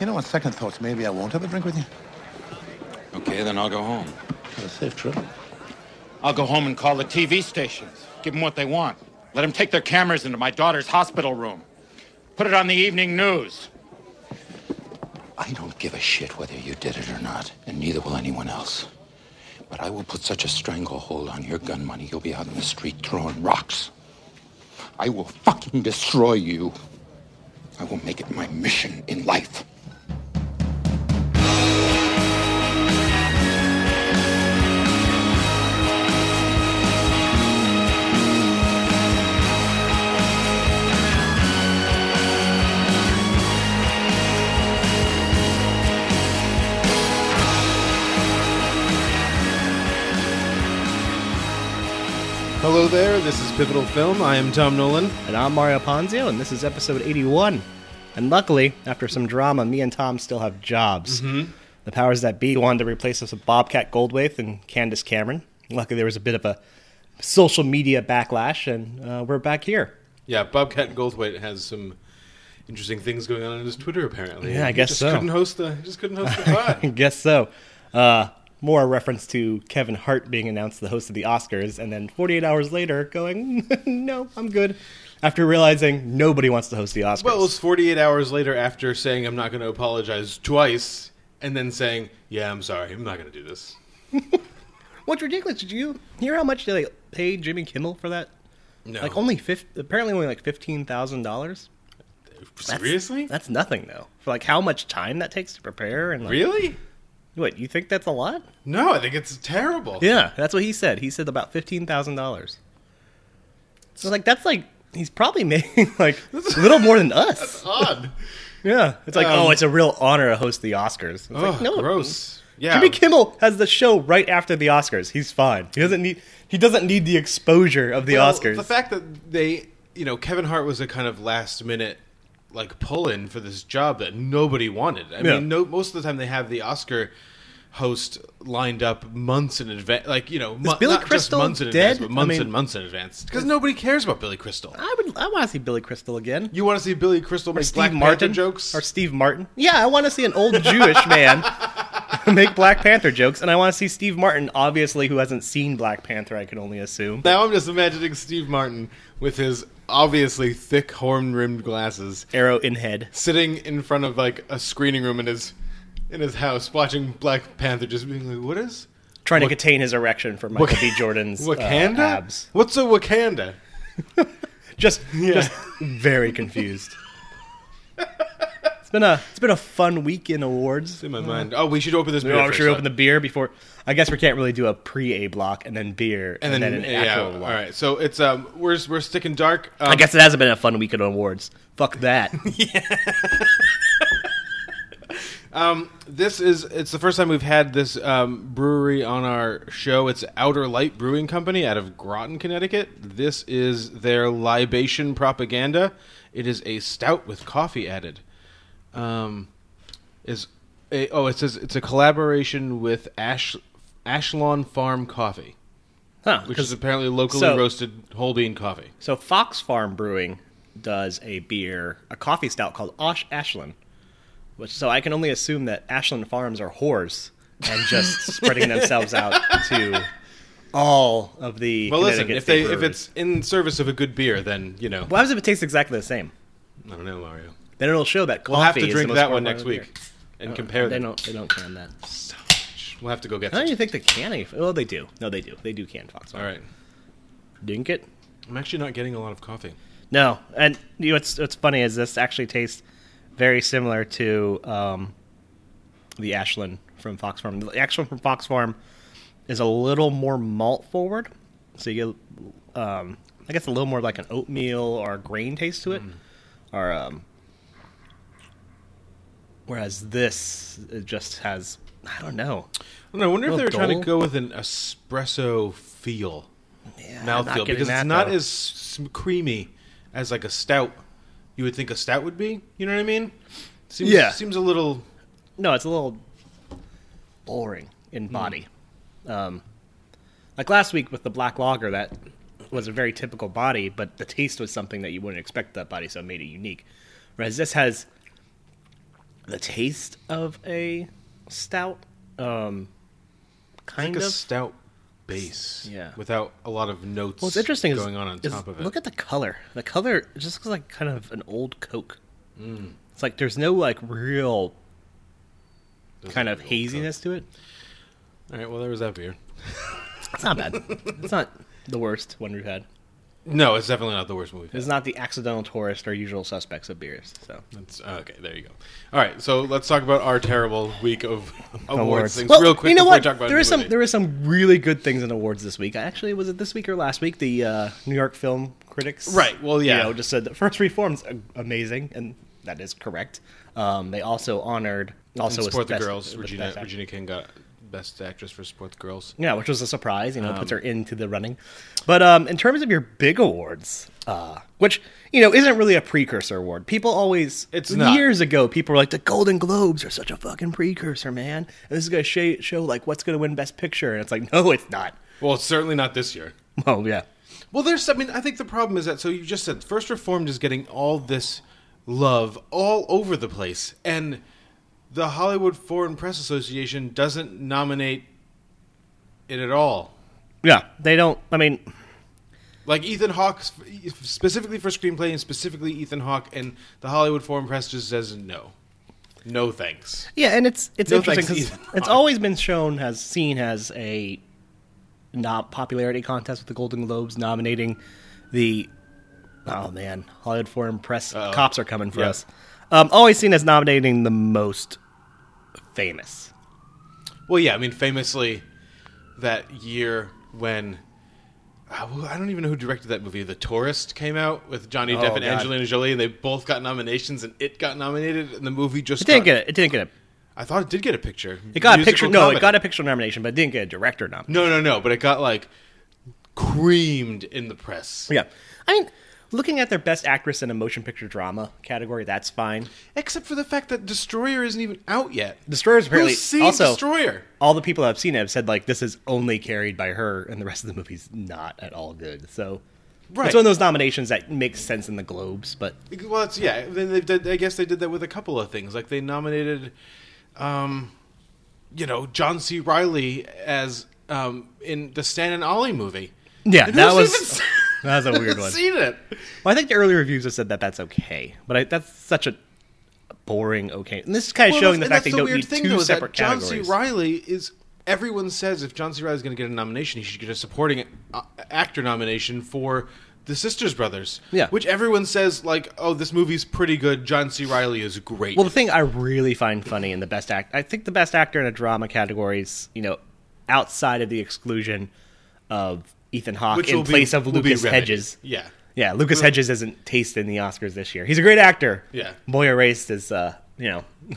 You know, on second thoughts, maybe I won't have a drink with you. Okay, then I'll go home. Have a safe trip. I'll go home and call the TV stations. Give them what they want. Let them take their cameras into my daughter's hospital room. Put it on the evening news. I don't give a shit whether you did it or not, and neither will anyone else. But I will put such a stranglehold on your gun money, you'll be out in the street throwing rocks. I will fucking destroy you. I will make it my mission in life. There, this is Pivotal Film. I am Tom Nolan. And I'm Mario Ponzio, and this is episode 81. And luckily, after some drama, me and Tom still have jobs. Mm-hmm. The powers that be wanted to replace us with Bobcat Goldthwait and Candace Cameron. Luckily, there was a bit of a social media backlash, and uh, we're back here. Yeah, Bobcat Goldthwait has some interesting things going on on his Twitter. Apparently, Yeah, I He guess just so. Couldn't host the he just couldn't host the I guess so. Uh, more a reference to Kevin Hart being announced the host of the Oscars, and then 48 hours later going, no, I'm good. After realizing nobody wants to host the Oscars. well, it was 48 hours later after saying I'm not going to apologize twice, and then saying, "Yeah, I'm sorry, I'm not going to do this." What's ridiculous? Did you hear how much they paid Jimmy Kimmel for that? No, Like only fif- apparently only like fifteen thousand dollars. seriously, That's nothing though. For like how much time that takes to prepare and like, really? What you think that's a lot? No, I think it's terrible. Yeah, that's what he said. He said about fifteen thousand dollars. So like that's like he's probably making like a little more than us. odd. Yeah, it's like Um, oh, it's a real honor to host the Oscars. It's Oh, like, no, gross. Yeah, Jimmy Kimmel has the show right after the Oscars. He's fine. He doesn't need he doesn't need the exposure of the Well, Oscars. The fact that they, you know, Kevin Hart was a kind of last minute like pull in for this job that nobody wanted. I Yeah. mean, no, most of the time they have the Oscar host lined up months in advance, like you know, mo- Billy not just Crystal months in dead? advance, but I months mean- and months in advance because nobody cares about Billy Crystal. I would I want to see Billy Crystal again. You want to see Billy Crystal make Steve Black Martin Panther jokes? or Steve Martin. Yeah, I want to see an old Jewish man make Black Panther jokes, and I want to see Steve Martin, obviously who hasn't seen Black Panther. I can only assume. now I'm just imagining Steve Martin with his obviously thick horn rimmed glasses Arrow in head. sitting in front of like a screening room in his in his house watching Black Panther just being like what is Trying to contain his erection for Michael Wak- B. Jordan's uh, Wakanda? abs. What's a Wakanda? Just, Yeah. just very confused. it's been a it's been a fun week in awards. In my mind. Oh, we should open this beer. Oh, first, should we huh? open the beer before? I guess we can't really do a pre A block and then beer and then, an yeah, actual all block. right. So it's um we're we're sticking dark. Um, I guess it hasn't been a fun week in awards. Fuck that. Um, this is it's the first time we've had this um, brewery on our show. It's Outer Light Brewing Company out of Groton, Connecticut. This is their libation propaganda. It is a stout with coffee added. Um, is a, oh it says it's a collaboration with Ash Ashlawn Farm Coffee, Huh, which is apparently locally so- roasted whole bean coffee. So Fox Farm Brewing does a beer, a coffee stout called Osh Ashland. Which so I can only assume that Ashlawn Farms are whores and just spreading themselves out to all of the. Well, listen, if they if it's in service of a good beer, then you know what happens if it tastes exactly the same? I don't know, Mario. Then it'll show that coffee We'll have to drink that one formidable next beer. week and compare They them. don't. They don't can that. We'll have to go get I don't some. even think they can. any- Well, they do. No, they do. They do can Fox. All right. Farm. Dink it. I'm actually not getting a lot of coffee. No, and you know, what's what's funny is this actually tastes very similar to um, the Ashland from Fox Farm. The Ashland from Fox Farm is a little more malt forward, so you get, um, I guess, a little more like an oatmeal or grain taste to it, or um, whereas this it just has I don't know. I don't know. I wonder if they were trying to go with an espresso feel, Yeah, mouthfeel, because it's not though. as creamy as like a stout. You would think a stout would be. You know what I mean? Seems, Yeah. Seems a little. No, it's a little boring in Hmm. body. Um, like last week with the black lager, that was a very typical body, but the taste was something that you wouldn't expect that body, so it made it unique. Whereas this has the taste of a stout. Um, kind of. a stout base, Yeah. without a lot of notes. What's interesting going is, on on is top of it. look at the color. The color just looks like kind of an old Coke. Mm. It's like there's no like real Doesn't kind of haziness to it. All right, well there was that beer. It's not bad. it's not the worst one we've had. No, it's definitely not the worst movie. It's not the accidental tourist or usual suspects of beers. So That's, okay, there you go. All right, so let's talk about our terrible week of awards, awards. things real quick. you know before we what? talk about There is some there is some really good things in awards this week. Actually, was it this week or last week? The uh, New York Film Critics, Right, well, yeah. you know, just said the First Reformed amazing, and that is correct. Um, they also honored also was Support the best- Girls. was Regina best act- Regina King got Best Actress for Support Girls. Yeah, which was a surprise. You know, puts her Um, into the running. But um, in terms of your big awards, uh, which you know isn't really a precursor award. People always It's not. years ago. People were like, the Golden Globes are such a fucking precursor, man. And this is gonna sh- show like what's gonna win Best Picture, and it's like, no, it's not. Well, it's certainly not this year. Oh yeah, Well, there's. I mean, I think the problem is that. So you just said First Reformed is getting all this love all over the place, and the Hollywood Foreign Press Association doesn't nominate it at all. yeah. They don't. I mean, Like Ethan Hawke, specifically for screenplay, and specifically Ethan Hawke, and the Hollywood Foreign Press just says no, no thanks. yeah, and it's it's No interesting because Ethan. it's always been shown as seen as a not popularity contest with the Golden Globes nominating the oh man Hollywood Foreign Press Uh-oh. cops are coming for Yeah. us. Um, always seen as nominating the most famous. Well, yeah, I mean, famously, that year when uh, I don't even know who directed that movie. The Tourist came out with Johnny Oh, Depp and God. Angelina Jolie, and they both got nominations, and it got nominated, and the movie just It didn't got- get it. It didn't get a. I thought it did get a picture. It got a picture. No, comedy. it got a picture nomination, but it didn't get a director nomination. No, no, no, but it got like creamed in the press. Yeah, I mean, looking at their best actress in a motion picture drama category, that's fine. Except for the fact that Destroyer isn't even out yet. Destroyer's apparently Who's seen also Destroyer? all the people have seen it have said like this is only carried by her, and the rest of the movie's not at all good. So Right. it's one of those nominations that makes sense in the Globes, but Well, it's yeah. Then they did, I guess they did that with a couple of things. Like they nominated, um, you know, John C. Reilly as um, in the Stan and Ollie movie. yeah, And that was even seen- that was a weird one. I've seen it? Well, I think the early reviews have said that that's okay, but I, that's such a boring okay. And this is kind of Well, showing the fact they and don't that's need weird thing, two though, that separate John categories. C. Riley is. Everyone says if John C. Reilly is going to get a nomination, he should get a supporting uh, actor nomination for the Sisters Brothers. Yeah. Which everyone says like, oh, this movie's pretty good. John C. Reilly is great. Well, the thing I really find funny in the best act, I think the best actor in a drama category is, you know, outside of the exclusion of Ethan Hawke in will be- place of Lucas. Hedges. Yeah. Yeah, Lucas Hedges isn't tasting the Oscars this year. He's a great actor. Yeah. Boy Erased is, uh, you know,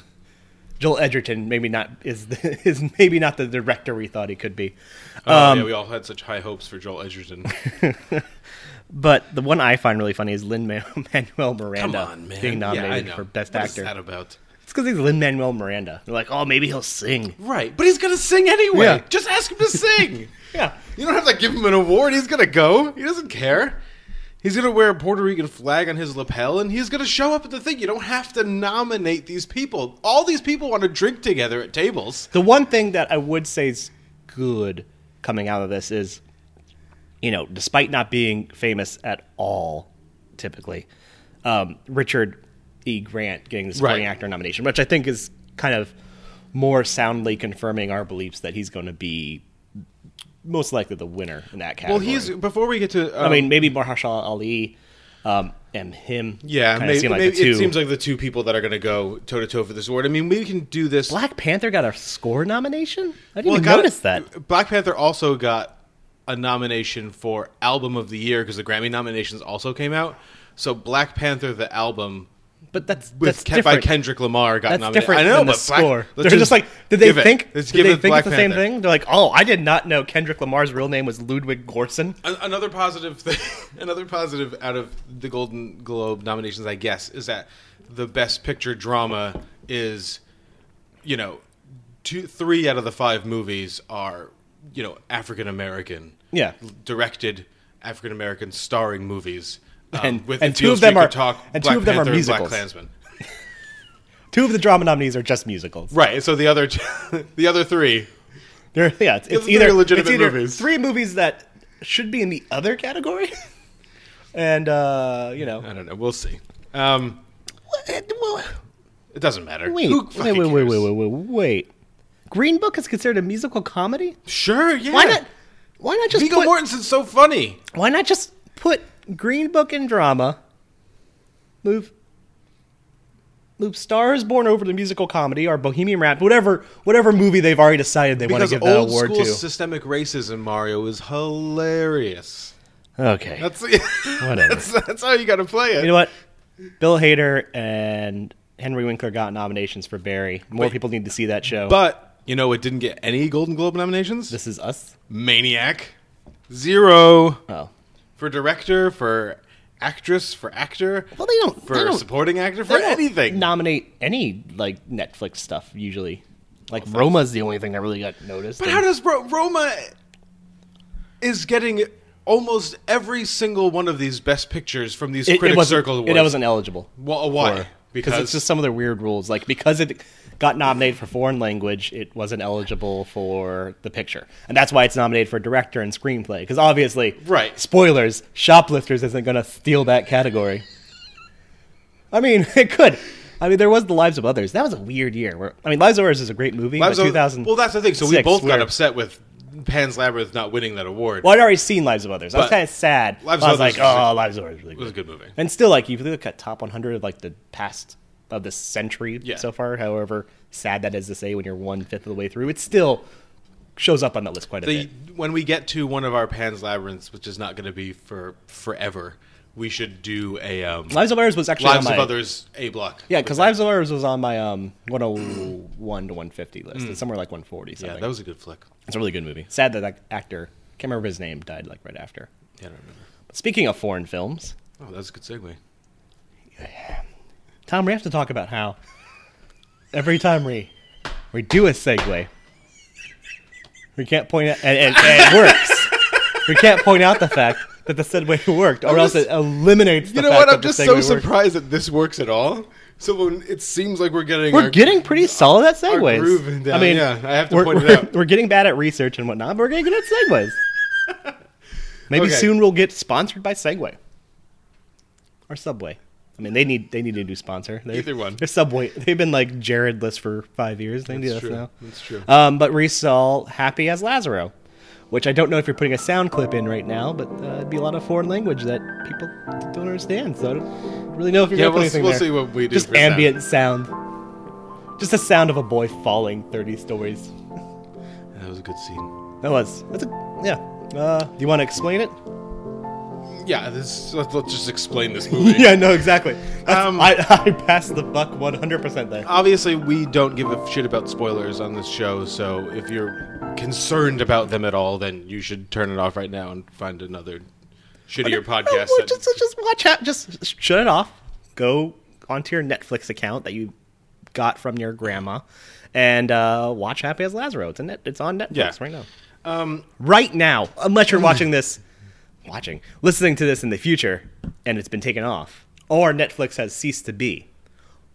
Joel Edgerton maybe not is is maybe not the director we thought he could be. Oh, Um, yeah, we all had such high hopes for Joel Edgerton. But the one I find really funny is Lin Manuel Miranda Come on, man. being nominated know. for Best What is Actor. that about? It's because he's Lin Manuel Miranda. They're like, oh, maybe he'll sing. Right, but he's gonna sing anyway. Yeah. Just ask him to sing. Yeah. you don't have to give him an award. He's gonna go. He doesn't care. He's gonna wear a Puerto Rican flag on his lapel, and he's gonna show up at the thing. You don't have to nominate these people. All these people want to drink together at tables. The one thing that I would say is good coming out of this is, you know, despite not being famous at all, typically, um, Richard E. Grant getting the supporting Right. actor nomination, which I think is kind of more soundly confirming our beliefs that he's going to be most likely the winner in that category. Well, he's before we get to. I um, mean, maybe Mahershala Ali um, and him. yeah, maybe, seem like maybe the two. it seems like the two people that are gonna go toe to toe for this award. I mean, we can do this. Black Panther got a score nomination. I didn't Well, even got- notice that. Black Panther also got a nomination for album of the year because the Grammy nominations also came out. So Black Panther the album But that's with that's Ke- by different. Kendrick Lamar got That's nominated. different I know, than the but Black- score. They're just like, did they give it. think? Let's did they it think it's the same thing? They're like, oh, I did not know Kendrick Lamar's real name was Ludwig Göransson. Another positive thing, another positive out of the Golden Globe nominations, I guess, is that the Best Picture drama is, you know, two, three out of the five movies are, you know, African American, Yeah. directed African American starring movies, um, And- with and two of them are- talk, and two of them are Panther Black musicals. Klansman. Two of the drama nominees are just musicals. Right. So the other, the other three. They're, yeah, it's, it's either legitimate it's either movies. three movies that should be in the other category, and uh, you know, I don't know. We'll see. Um, it doesn't matter. wait, wait, wait, wait, wait, wait, wait, wait. Green Book is considered a musical comedy. Sure. Yeah. Why not? Why not just Viggo put, Mortensen's so funny. Why not just put Green Book and drama? Move. Move Stars Born over the musical comedy or Bohemian Rhapsody, whatever whatever movie they've already decided they want to Because give that old award school to. systemic racism, Mario, is hilarious. Okay, That's Whatever. that's, that's how you got to play it. you know what? Bill Hader and Henry Winkler got nominations for Barry. More Wait. people need to see that show. But you know, it didn't get any Golden Globe nominations. this is us. Maniac, zero Oh, for director, for actress, for actor, well, they don't for they don't, supporting actor, they for don't anything. Nominate any like Netflix stuff usually. Like Roma's the only thing that really got noticed. But and- how does Ro- Roma is getting almost every single one of these best pictures from these it, critic it circle awards? It wasn't eligible. Wha- why? for- Because it's just some of the weird rules. Like because it got nominated for foreign language, it wasn't eligible for the picture, and that's why it's nominated for director and screenplay. Because obviously, Right. Spoilers: Shoplifters isn't going to steal that category. I mean, it could. I mean, there was the Lives of Others. That was a weird year. Where I mean, Lives of Others is a great movie. Lives but of- 2000. Well, that's the thing. So we both got upset with Pan's Labyrinth not winning that award. Well, I'd already seen Lives of Others. I was kind of sad. Lives I of was like, Others was a- oh, Lives of Others is really it was a good. good movie. And still, like, if you look at top 100 of like the past of the century Yeah. so far, however sad that is to say when you're one fifth of the way through, it still shows up on that list quite a The, bit. when we get to one of our Pan's Labyrinths, which is not going to be for forever, we should do a um, Lives of Others was actually Lives on of my, Others A block. Yeah, because Lives of Others was on my um 101 to 150 list. It's somewhere like 140. Something. Yeah, that was a good flick. it's a really good movie. Sad that that actor can't remember his name died like right after. Yeah, I don't remember. But speaking of foreign films, Oh, that was a good segue. Tom, we have to talk about how every time we we do a segue, we can't point out and, and, and it works. We can't point out the fact that the segue worked, or I'm else just- it eliminates. You know what? I'm just so worked. surprised that this works at all. So when it seems like we're getting We're our- getting pretty solid at segues. down, I mean, yeah, I have to we're, point it out. We're getting bad at research and whatnot, but we're getting good at segues. Maybe Okay. soon we'll get sponsored by Segway or Subway. I mean, they need they need a new sponsor. They're, Either one. They're Subway. They've been like Jaredless for five years. They need That's us true. now. That's true. Um, but Reese saw Happy as Lazzaro, which I don't know if you're putting a sound clip in right now, but uh, it'd be a lot of foreign language that people don't understand. So I don't really know if you're Yeah, going to put we'll- anything we'll there. see what we do Just for sound. ambient sound. Just the sound of a boy falling 30 stories. That was a good scene. That was. That's a. Yeah. Uh, do you want to explain it? Yeah, this. Let's, let's just explain this movie. yeah, no, exactly. Um, I, I passed the buck 100% there. Obviously, we don't give a shit about spoilers on this show, so if you're concerned about them at all, then you should turn it off right now and find another shittier podcast. No, just, just watch out. Just shut it off. Go onto your Netflix account that you got from your grandma, and uh, watch Happy as Lazzaro. It's, a net, it's on Netflix Yeah. right now. um, Right now, unless you're watching this, watching, listening to this in the future, and it's been taken off, or Netflix has ceased to be,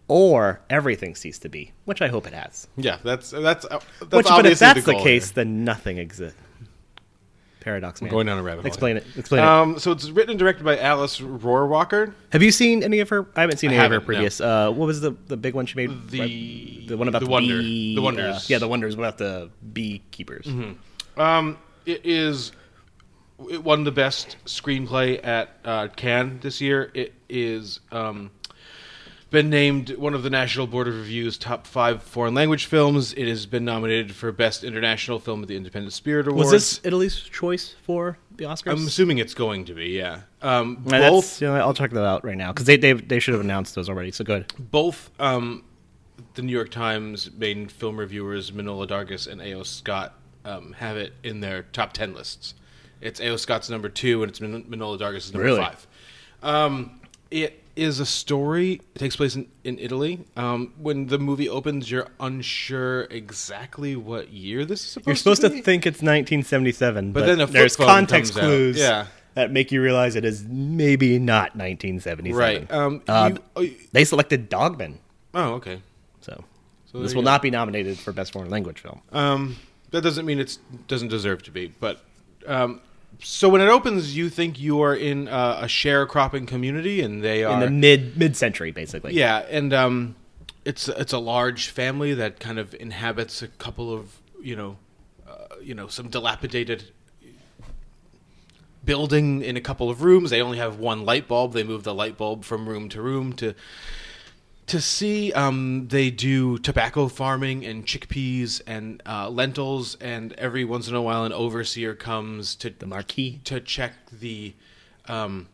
or everything ceased to be, which I hope it has. yeah, that's that's that's Which, but if that's the, goal case, here. then nothing exists. Paradox man. going down a rabbit hole Explain it. Explain it. Um, so it's written and directed by Alice Rohrwacher. Have you seen any of her? I haven't seen I any of her haven't, no. previous. Uh, what was the the big one she made? The- Right- the one about the the, Wonder. bee- The Wonders. uh, yeah, the wonders about the beekeepers. Um, it is. It won the best screenplay at uh, Cannes this year. It is um, been named one of the National Board of Review's top five foreign language films. It has been nominated for best international film at the Independent Spirit Awards. Was this Italy's choice for the Oscars? I'm assuming it's going to be. Yeah. Um, both you know, I'll check that out right now because they, they they should have announced those already. So good. both um, the New York Times main film reviewers Manohla Dargis and A.O. Scott um, have it in their top ten lists. It's A.O. Scott's number two, and it's Man- Manohla Dargis' number Really? five. Um, it is a story. It takes place in, in Italy. Um, when the movie opens, you're unsure exactly what year this is supposed. To be. You're supposed to, be. think it's 1977, but, But then there's context comes out. clues Yeah. that make you realize it is maybe not 1977. right. Um, Uh, you- you- They selected Dogman. oh, okay. So, So this will go. not be nominated for best foreign language film. Um, that doesn't mean it doesn't deserve to be, but um, so when it opens, you think you are in uh, a sharecropping community, and they are In the mid mid century, basically. yeah, and um, it's it's a large family that kind of inhabits a couple of you know, uh, you know, some dilapidated building in a couple of rooms. They only have one light bulb. They move the light bulb from room to room to to see. Um, they do tobacco farming and chickpeas and uh, lentils, and every once in a while, an overseer comes to The marquee. to check the, um,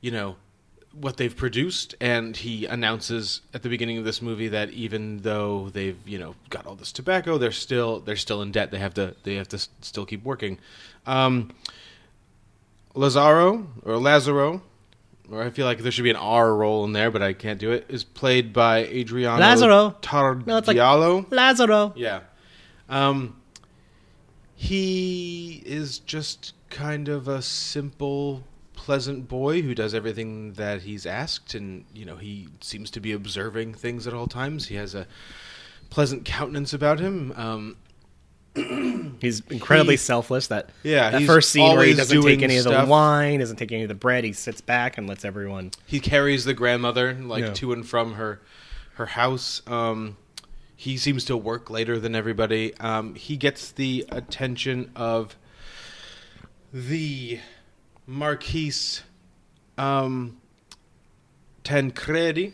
you know, what they've produced, and he announces at the beginning of this movie that even though they've you know got all this tobacco, they're still they're still in debt. They have to they have to still keep working. Um, Lazaro or Lazaro, or I feel like there should be an R roll in there, but I can't do it. Is played by Adriano Lazaro. Tardiolo. No, it's like Lazaro. Yeah. Um, he is just kind of a simple, pleasant boy who does everything that he's asked, and you know he seems to be observing things at all times. He has a pleasant countenance about him. Um, He's incredibly He- selfless. That Yeah, that first scene where he doesn't take any of the wine, doesn't take any of the bread. He sits back and lets everyone. he carries the grandmother like Yeah. to and from her her house. Um, he seems to work later than everybody. Um, he gets the attention of the Marquise um, Tancredi,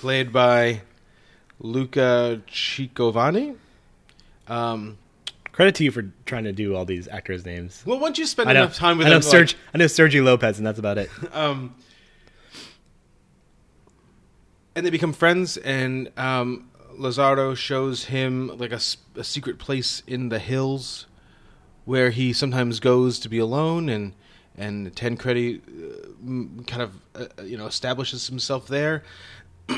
played by Luca Chikovani. Um, Credit to you for trying to do all these actors' names. well, once you spend know. enough time with I know like- Serge. I know Sergio Lopez, and that's about it. um, and they become friends and um, lazaro shows him like a, a secret place in the hills where he sometimes goes to be alone and and tancredi uh, kind of uh, you know establishes himself there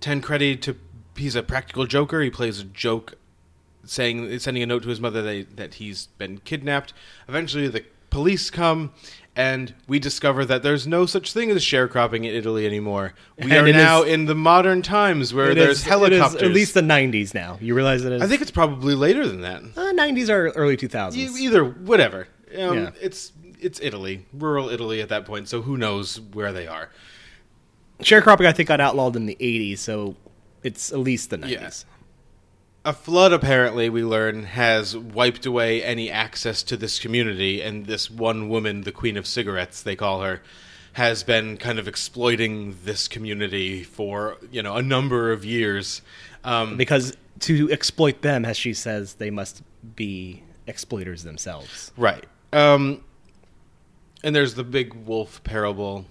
tancredi to he's a practical joker he plays a joke saying sending a note to his mother that, that he's been kidnapped. Eventually, the police come, and we discover that there's no such thing as sharecropping in Italy anymore. We And are now is- in the modern times where there's is- helicopters. at least the '90s now. You realize it is. I think it's probably later than that. uh, '90s or early 2000s. E- Either whatever. Um, Yeah. It's it's Italy, rural Italy at that point. So who knows where they are? Sharecropping, I think, got outlawed in the '80s, so it's at least the '90s. Yeah. A flood, apparently, we learn, has wiped away any access to this community, and this one woman, the Queen of Cigarettes, they call her, has been kind of exploiting this community for you know a number of years. Um, Because to exploit them, as she says, they must be exploiters themselves. right. Um, and there's the big wolf parable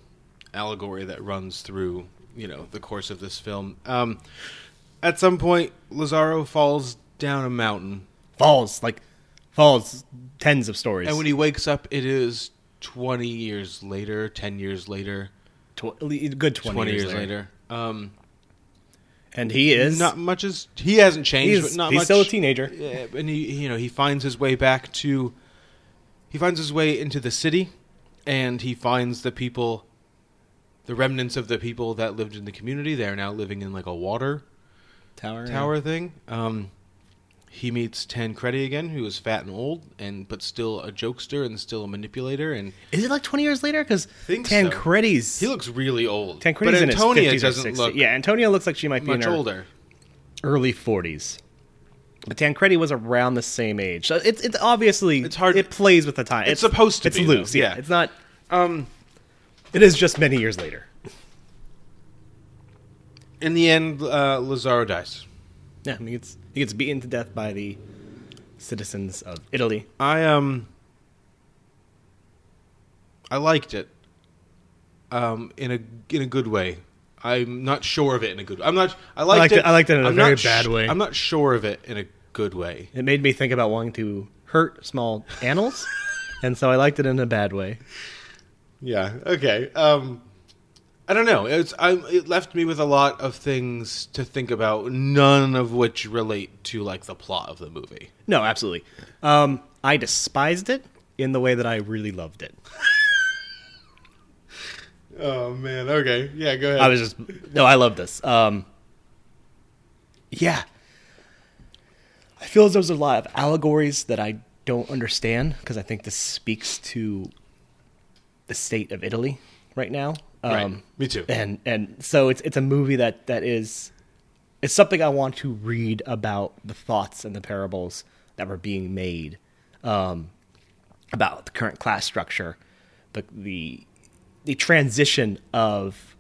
allegory that runs through you know the course of this film. Um, at some point, Lazaro falls down a mountain. Falls like falls tens of stories. And when he wakes up, it is 20 years later, 10 years later, Tw- good 20, 20, years, years, later. later. Um, and he is not much as he hasn't changed, he's, but not he's much. still a teenager. Yeah, and he you know, he finds his way back to he finds his way into the city and he finds the people the remnants of the people that lived in the community. They are now living in like a water Tower, tower thing. Um, he meets Tancredi again, who is fat and old, and but still a jokester and still a manipulator. And Is it like twenty years later? Because Think so. Tancredi's he looks really old. Tancredi's but in Antonia his 50s or doesn't 60s. look Yeah, Antonia looks like she might be in much her older. early forties. But Tancredi was around the same age. So it's it's obviously It's hard- It plays with the time. It's supposed to It's be, loose. Yeah. yeah. It's not. Um, It is just many years later. In the end, uh, Lazaro dies. Yeah, I mean, it's, he gets beaten to death by the citizens of Italy. I um, I liked it. Um, in a in a good way. I'm not sure of it in a good. I'm not. I liked, liked it. it- I liked it in a I'm very bad way. I'm not sure of it in a good way. It made me think about wanting to hurt small animals, and so I liked it in a bad way. Yeah. Okay. Um, I don't know. It's I, it left me with a lot of things to think about, none of which relate to like the plot of the movie. No, absolutely. Um, I despised it in the way that I really loved it. Oh man. Okay. Yeah. Go ahead. I was just no, I love this. Um, yeah, I feel as though there's a lot of allegories that I don't understand because I think this speaks to the state of Italy right now. Um, Right. Me too. And and so it's it's a movie that that is it's something I want to read about the thoughts and the parables that were being made um, about the current class structure, the the the transition of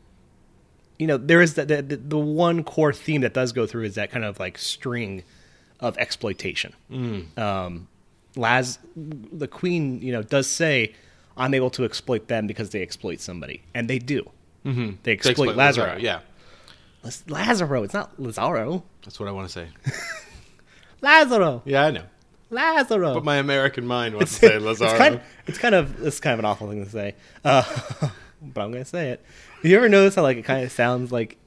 you know there is the, the the one core theme that does go through is that kind of like string of exploitation. Um, Laz, the queen, you know, does say, "I'm able to exploit them because they exploit somebody," and they do. Mm-hmm. They exploit, Exploit Lazaro. Yeah, It's Lazaro. It's not Lazaro. that's what I want to say. Lazaro. Yeah, I know. Lazaro. But my American mind wants to say Lazaro. It's kind, of, it's kind of it's kind of an awful thing to say, uh, but I'm gonna say it. Have you ever notice how like it kind of sounds like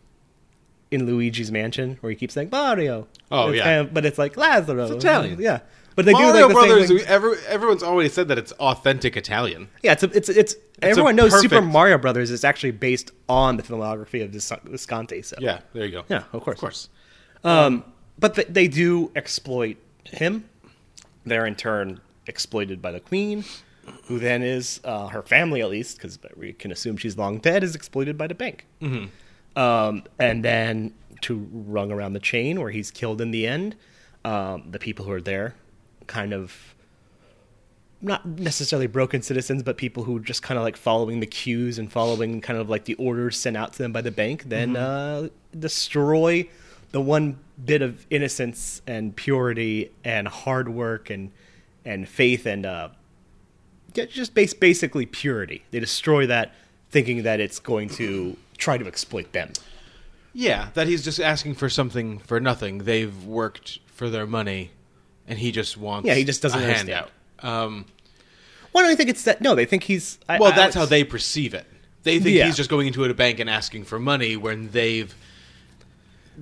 in Luigi's Mansion where he keeps saying Mario? Oh, yeah. kind of- but it's like Lazaro. It's Italian. Yeah, but they Mario do like the Brothers. same we- thing. every, everyone's always said that it's authentic Italian. Yeah, it's a, it's it's, a everyone knows Super Mario Brothers is actually based on the filmography of Vis- Visconti. So Yeah, there you go. yeah, of course, of course. Um, but th- they do exploit him. They're in turn exploited by the queen, who then is uh, her family, at least, because we can assume she's long dead, is exploited by the bank. Mm-hmm. Um, and then to rung around the chain, where he's killed in the end, um, the people who are there, kind of not necessarily broken citizens, but people who just kind of like following the cues and following kind of like the orders sent out to them by the bank, then uh, destroy the one bit of innocence and purity and hard work and and faith and uh, just base basically purity. They destroy that, thinking that it's going to try to exploit them. Yeah, that he's just asking for something for nothing. They've worked for their money, and he just wants. Yeah, he just doesn't a understand. handout. Um, Well, I think it's that. No, they think he's. I, well, I that's how they perceive it. They think Yeah. he's just going into a bank and asking for money when they've,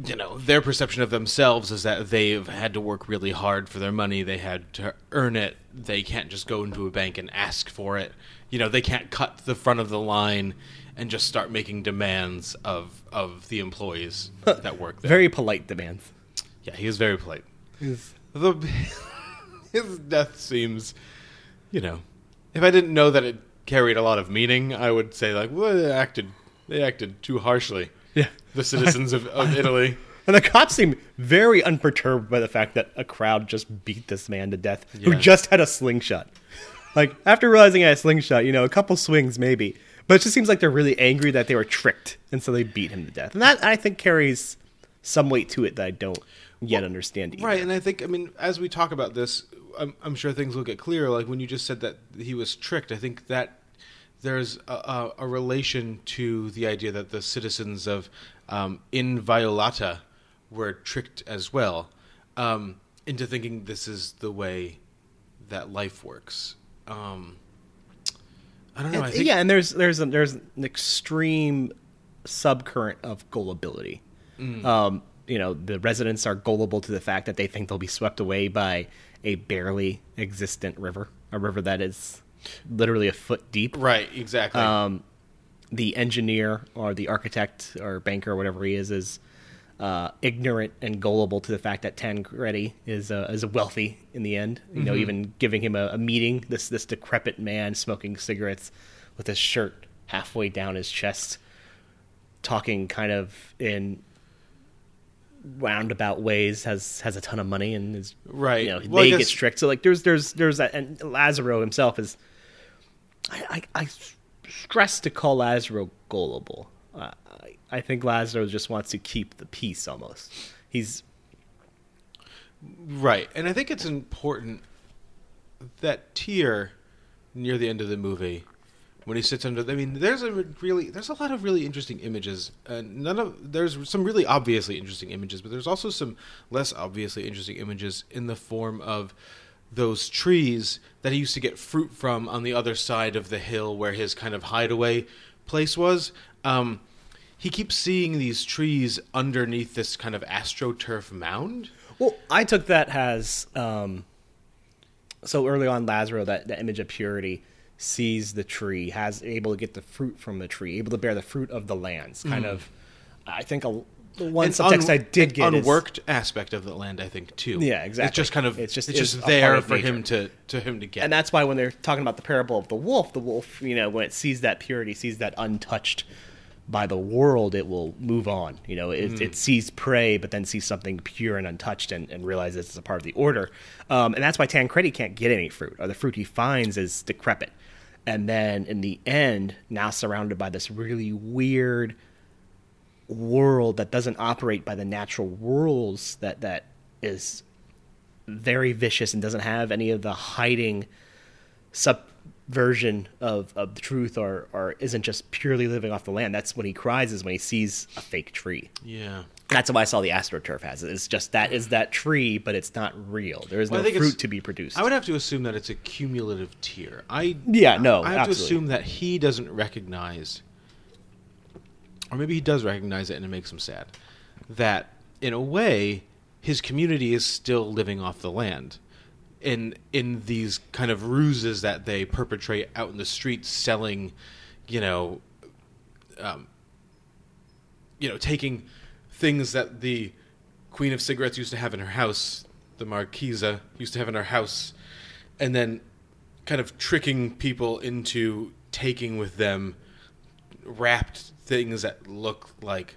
you know, their perception of themselves is that they've had to work really hard for their money. They had to earn it. They can't just go into a bank and ask for it. You know, they can't cut the front of the line and just start making demands of of the employees that work there. very polite demands. Yeah, he is very polite. The, his death seems, you know, if I didn't know that it carried a lot of meaning, I would say like, well, they acted, they acted too harshly. Yeah. The citizens of, of Italy. And the cops seem very unperturbed by the fact that a crowd just beat this man to death who just had a slingshot. Like, after realizing he had a slingshot, you know, a couple swings maybe. But it just seems like they're really angry that they were tricked, and so they beat him to death. And that, I think, carries some weight to it that I don't yet understand either. Right, and I think I mean as we talk about this, I'm, I'm sure things will get clearer. Like when you just said that he was tricked, I think that there's a, a, a relation to the idea that the citizens of um, Inviolata were tricked as well um, into thinking this is the way that life works. Um, I don't know. I think yeah, and there's there's a, there's an extreme subcurrent of gullibility. Mm. Um, you know, the residents are gullible to the fact that they think they'll be swept away by a barely existent river, a river that is literally a foot deep. right, exactly. Um, the engineer or the architect or banker or whatever he is is uh, ignorant and gullible to the fact that Tancredi is uh, is wealthy in the end. You know, even giving him a, a meeting, this this decrepit man smoking cigarettes with his shirt halfway down his chest, talking kind of in roundabout ways has has a ton of money and is Right. you know Well, they guess- get tricked so like there's there's there's that and lazaro himself is I, I, I stress to call Lazaro gullible. Uh, I, I think Lazaro just wants to keep the peace almost. He's Right. And I think it's important that tear near the end of the movie when he sits under I mean there's a really there's a lot of really interesting images. Uh, none of there's some really obviously interesting images, but there's also some less obviously interesting images in the form of those trees that he used to get fruit from on the other side of the hill where his kind of hideaway place was. Um, he keeps seeing these trees underneath this kind of astroturf mound. well. I took that as um, so early on. Lazaro, that, that image of purity, sees the tree, has able to get the fruit from the tree, able to bear the fruit of the lands. Kind of, I think a, the one An subtext un- I did get is- unworked aspect of the land, I think too. Yeah, exactly. It's just kind of It's just- it's it's just there for him to to him to get. and that's why when they're talking about the parable of the wolf, the wolf, you know, when it sees that purity, sees that untouched by the world, it will move on. You know, it, it sees prey, but then sees something pure and untouched, and, and realizes it's a part of the order. Um, and that's why Tancredi can't get any fruit, or the fruit he finds is decrepit. And then in the end, now surrounded by this really weird world that doesn't operate by the natural rules that that is very vicious and doesn't have any of the hiding subversion of, of the truth or, or isn't just purely living off the land. That's when he cries is when he sees a fake tree. yeah. That's why I saw the astroturf has it. It's just that is that tree, but it's not real. There is Well, no fruit to be produced. I would have to assume that it's a cumulative tier. I Yeah, no, I have to assume that he doesn't recognize, or maybe he does recognize it, and it makes him sad. That in a way, his community is still living off the land, in in these kind of ruses that they perpetrate out in the streets, selling, you know, um, you know, taking things that the Queen of Cigarettes used to have in her house, the Marquisa used to have in her house, and then kind of tricking people into taking with them wrapped things that look like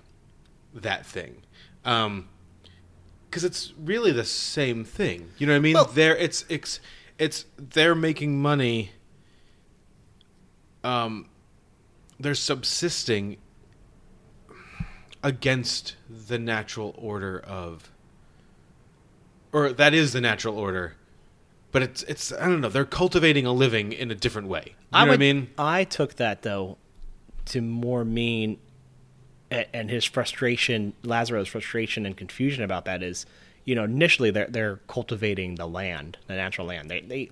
that thing. Um, because it's really the same thing. You know what I mean? Well- they're it's it's it's they're making money. Um, they're subsisting against the natural order of, or that is the natural order, but it's it's I don't know. They're cultivating a living in a different way. You know what I mean? I took that though to more mean, and his frustration, Lazaro's frustration and confusion about that is, you know, initially they're they're cultivating the land, the natural land. They they,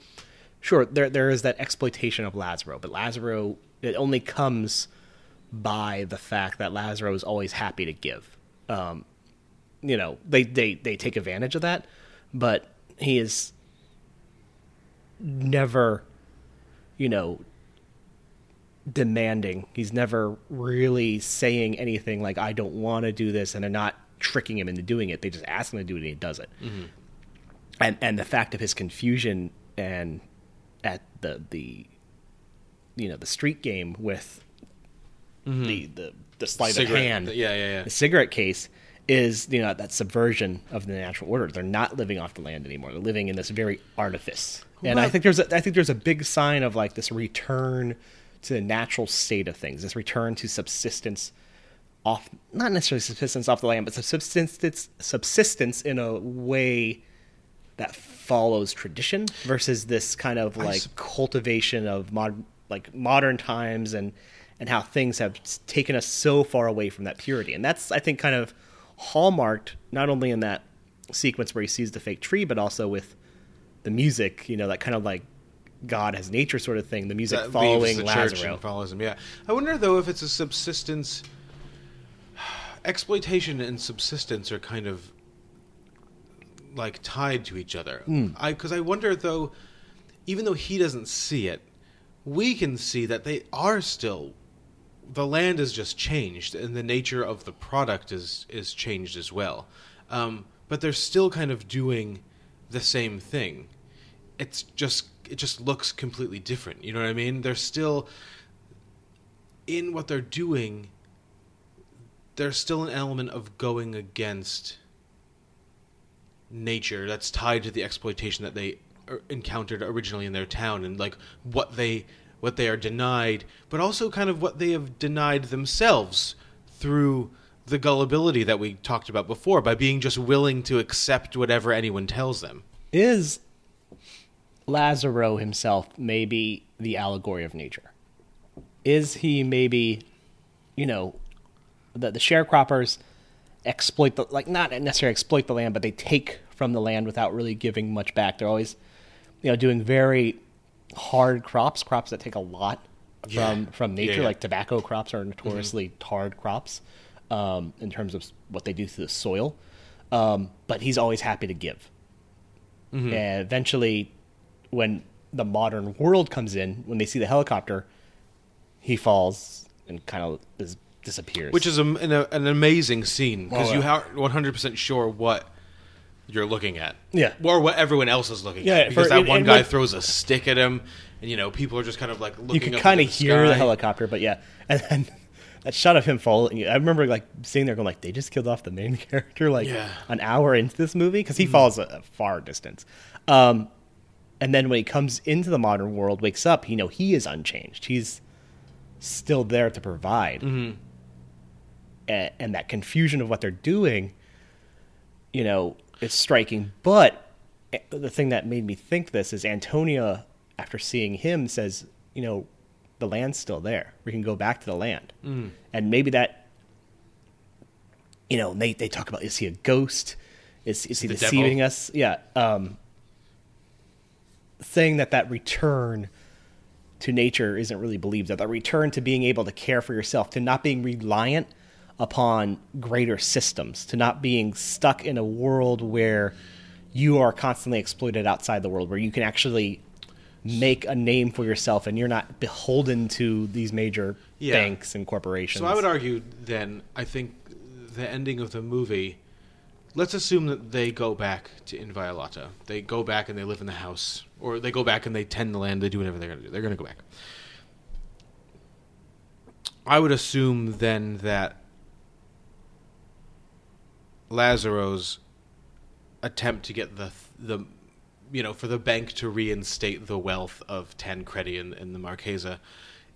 sure there there is that exploitation of Lazaro, but Lazaro it only comes by the fact that Lazaro is always happy to give. Um, you know, they they they take advantage of that, but he is never, you know, demanding. He's never really saying anything like "I don't want to do this," and they're not tricking him into doing it. They just ask him to do it, and he does it. Mm-hmm. And and the fact of his confusion and at the the you know the street game with mm-hmm. the the the sleight of Cigarette- hand, yeah, yeah, yeah. the cigarette case is you know that subversion of the natural order. They're not living off the land anymore. They're living in this very artifice. And I think there's a, I think there's a big sign of like this return to the natural state of things. This return to subsistence off not necessarily subsistence off the land, but subsistence subsistence in a way that follows tradition versus this kind of like sup- cultivation of mod, like modern times and and how things have taken us so far away from that purity. And that's I think kind of hallmarked not only in that sequence where he sees the fake tree, but also with the music. You know, that kind of like God has nature sort of thing. The music that following the church follows him. Yeah, I wonder though if it's a subsistence. Exploitation and subsistence are kind of like tied to each other. I because I wonder though, even though he doesn't see it, we can see that they are still. The land is just changed, and the nature of the product is is changed as well. Um, but they're still kind of doing the same thing it's just it just looks completely different. You know what I mean? They're still in what they're doing. There's still an element of going against nature that's tied to the exploitation that they er- encountered originally in their town and like what they what they are denied, but also kind of what they have denied themselves through the gullibility that we talked about before by being just willing to accept whatever anyone tells them. is Lazaro himself may be the allegory of nature? Is he maybe, you know, the, the sharecroppers exploit the like not necessarily exploit the land, but they take from the land without really giving much back. They're always, you know, doing very hard crops, crops that take a lot Yeah. from from Yeah, nature. yeah. Like tobacco crops are notoriously hard crops um, in terms of what they do to the soil. Um, but he's always happy to give. Mm-hmm. And eventually, when the modern world comes in, when they see the helicopter, he falls and kind of is disappears. which is a, an, an amazing scene because Oh, you are 100 percent sure what you're looking at. Yeah. or what everyone else is looking Yeah, at. Because for- that one guy throws a stick at him, and you know people are just kind of like looking. you can kind of hear the helicopter, but yeah, and then that shot of him falling. I remember like sitting there going like, they just killed off the main character like Yeah. an hour into this movie because he falls a, a far distance. Um, and then when he comes into the modern world, wakes up, you know, he is unchanged. He's still there to provide, A- and that confusion of what they're doing, you know, it's striking. But eh, the thing that made me think this is Antonia, after seeing him, says, you know, the land's still there. We can go back to the land, and maybe that, you know, they they talk about is he a ghost? Is is he The deceiving devil? us? Yeah. Um, saying that that return to nature isn't really believed that that return to being able to care for yourself to not being reliant upon greater systems to not being stuck in a world where you are constantly exploited outside the world where you can actually make a name for yourself and you're not beholden to these major Yeah. banks and corporations So I would argue then, I think the ending of the movie, let's assume that they go back to Inviolata. They go back and they live in the house. Or they go back and they tend the land, they do whatever they're going to do. They're going to go back. I would assume then that Lazzaro's attempt to get the the you know for the bank to reinstate the wealth of Tancredi and, and the Marquesa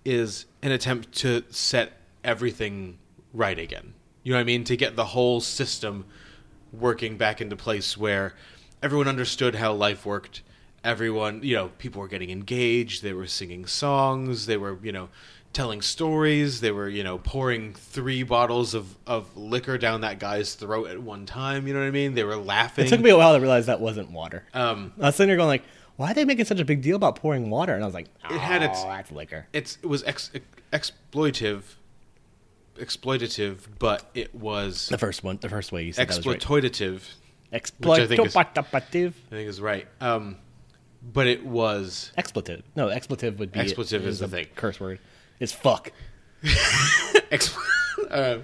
is an attempt to set everything right again. You know what I mean? To get the whole system working back into place where everyone understood how life worked. Everyone, you know, people were getting engaged. They were singing songs. They were, you know, telling stories. They were, you know, pouring three bottles of, of liquor down that guy's throat at one time. You know what I mean? They were laughing. it took me a while to realize that wasn't water Um, i was sitting there going like why are they making such a big deal about pouring water and i was like It had its- "Oh, that's liquor it's it was ex, exploitive, exploitative, but it was the first one the first way you said right exploitative. I think is- exploitative I think is right. Um, but it was expletive. No, expletive would be Expletive is the a thing. curse word. It's fuck. Um,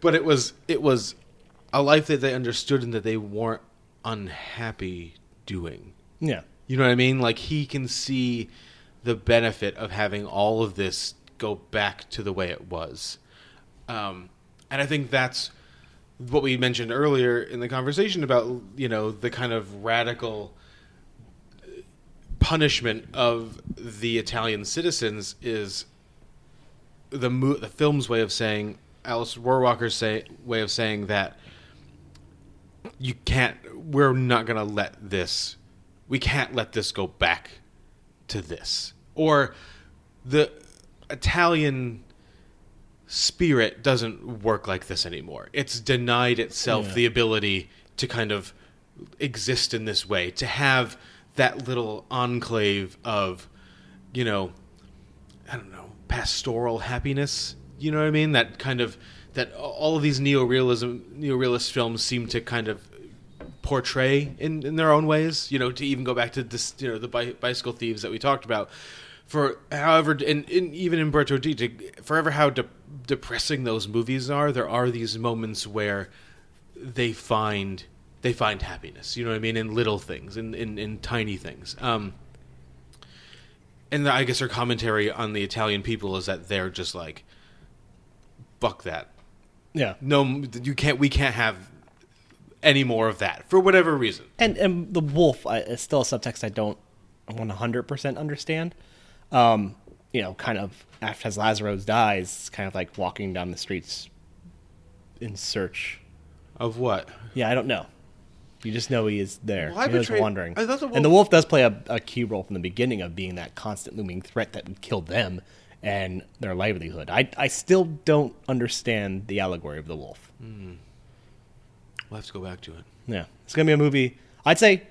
but it was it was a life that they understood and that they weren't unhappy doing. Yeah. You know what I mean? Like he can see the benefit of having all of this go back to the way it was. Um, and I think that's what we mentioned earlier in the conversation about, you know, the kind of radical punishment of the Italian citizens is the mo- the film's way of saying Alice Rohrwacher's say way of saying that you can't we're not going to let this we can't let this go back to this. Or the Italian spirit doesn't work like this anymore. It's denied itself Yeah. the ability to kind of exist in this way, to have that little enclave of, you know, I don't know, pastoral happiness. You know what I mean? That kind of that all of these neorealism neorealist films seem to kind of portray in, in their own ways. You know, to even go back to this, you know, the bi- bicycle thieves that we talked about. For however, and, and even in Umberto D, forever how de- depressing those movies are, there are these moments where they find they find happiness. You know what I mean? In little things, in in, in tiny things. Um, and I guess their commentary on the Italian people is that they're just like, "Fuck that! Yeah. No, you can't. We can't have any more of that for whatever reason." And and the wolf I, is still a subtext I don't 100% understand. Um, you know, kind of after as Lazarus dies, kind of like walking down the streets in search. Of what? Yeah, I don't know. You just know he is there. Well, I You're betrayed- thought and the wolf- does play a, a key role from the beginning of being that constant looming threat that would kill them and their livelihood. I I still don't understand the allegory of the wolf. We'll have to go back to it. Yeah, it's gonna be a movie. I'd say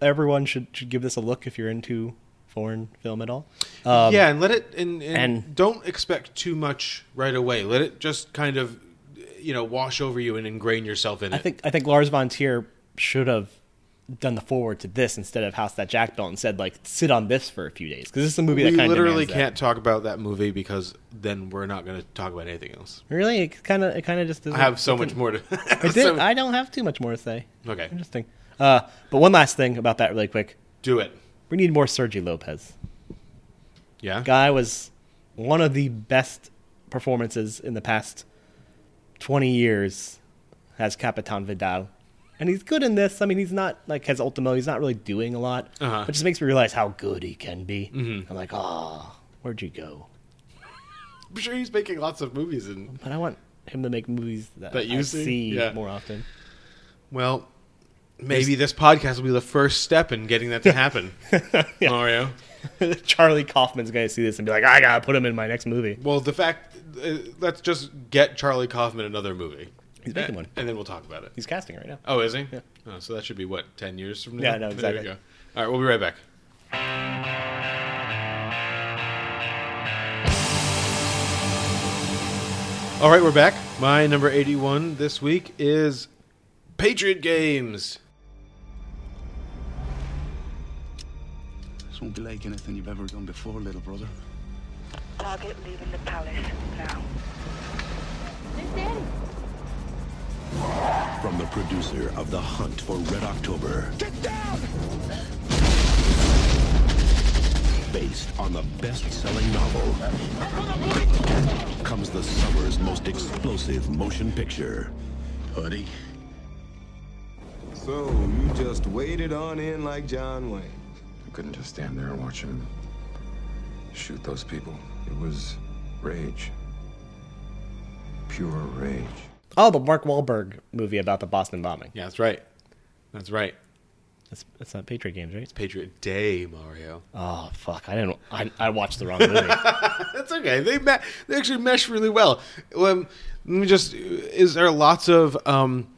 everyone should should give this a look if you're into foreign film at all. Um, yeah, and let it and, and, and- don't expect too much right away. Let it just kind of you know wash over you and ingrain yourself in I it. think I think Lars von Trier should have done the forward to this instead of House That Jack Built and said like sit on this for a few days because this is a movie we that kind of literally can't talk about that movie because then we're not going to talk about anything else. Really, it kind of it kind of just. Doesn't- I have so much more to. I, did, so- I don't have too much more to say. okay, Interesting. Uh, but one last thing about that, really quick. do it. We need more Sergio Lopez. Yeah. Guy was one of the best performances in the past twenty years as Capitan Vidal, and he's good in this. I mean, he's not like his Ultimo. He's not really doing a lot, Uh-huh. but it just makes me realize how good he can be. I'm like, oh, where'd you go? I'm sure he's making lots of movies and But I want him to make movies that, That you I see? see Yeah. more often. well, maybe this podcast will be the first step in getting that to happen. Mario. Charlie Kaufman's going to see this and be like, I gotta put him in my next movie. Well, the fact uh, let's just get Charlie Kaufman another movie. He's making one. and then we'll talk about it. He's casting right now. Oh, is he? Oh, so that should be what ten years from now. Yeah, no, There exactly. we go. All right, we'll be right back. All right, we're back. My number eighty-one this week is Patriot Games. Won't be like anything you've ever done before, little brother. Target leaving the palace now. From the producer of The Hunt for Red October. Get down! Based on the best-selling novel comes the summer's most explosive motion picture. Buddy. So you just waded on in like John Wayne. I couldn't just stand there and watch him shoot those people. It was rage. Pure rage. Oh, the Mark Wahlberg movie about the Boston bombing. Yeah, that's right. That's right. That's, that's not Patriot Games, right? It's Patriot Day, Mario. Oh, fuck. I didn't. I, I watched the wrong movie. That's okay. They ma- they actually mesh really well. Um, let me just. Is there lots of um,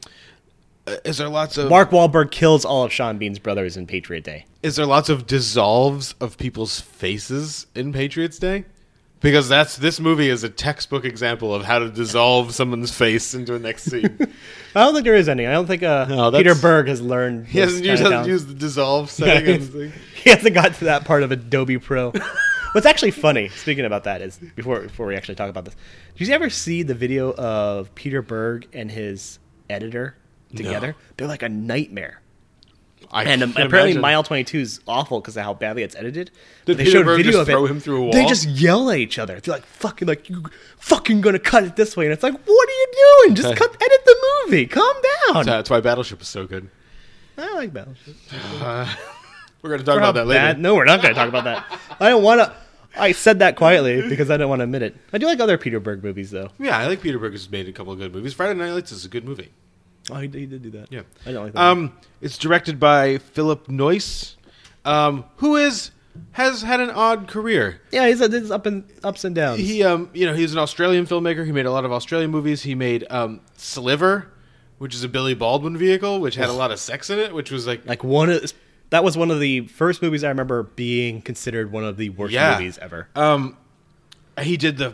is there lots of Mark Wahlberg kills all of Sean Bean's brothers in Patriot Day. is there lots of dissolves of people's faces in Patriots Day? Because that's this movie is a textbook example of how to dissolve someone's face into a next scene. I don't think there is any. I don't think uh, No, Peter Berg has learned. he hasn't those used, of hasn't used the dissolve setting. on he hasn't got to that part of Adobe Pro. What's actually funny, speaking about that, is before before we actually talk about this, did you ever see the video of Peter Berg and his editor together? They're like a nightmare. I And um, apparently, imagine. Mile Twenty Two is awful because of how badly it's edited. Did But Peter Berg just throw him through a They just yell at each other. They're like fucking like you fucking gonna cut it this way, and it's like, what are you doing? Just cut, edit the movie. Calm down. That's why Battleship is so good. I like Battleship. We're going to talk how about that later. bad- No, we're not going to talk about that. I don't want to. I said that quietly because I don't want to admit it. I do like other Peter Berg movies, though. Yeah, I like Peter Berg has made a couple of good movies. Friday Night Lights is a good movie. Oh, he did, he did do that. Yeah. I don't like that. Um, it's directed by Philip Noyce, um, who is has had an odd career. yeah, he's, he's up and ups and downs. He, um, you know, he's an Australian filmmaker. He made a lot of Australian movies. He made um, Sliver, which is a Billy Baldwin vehicle, which had a lot of sex in it, which was like, like one of that was one of the first movies I remember being considered one of the worst Yeah. movies ever. um, he did the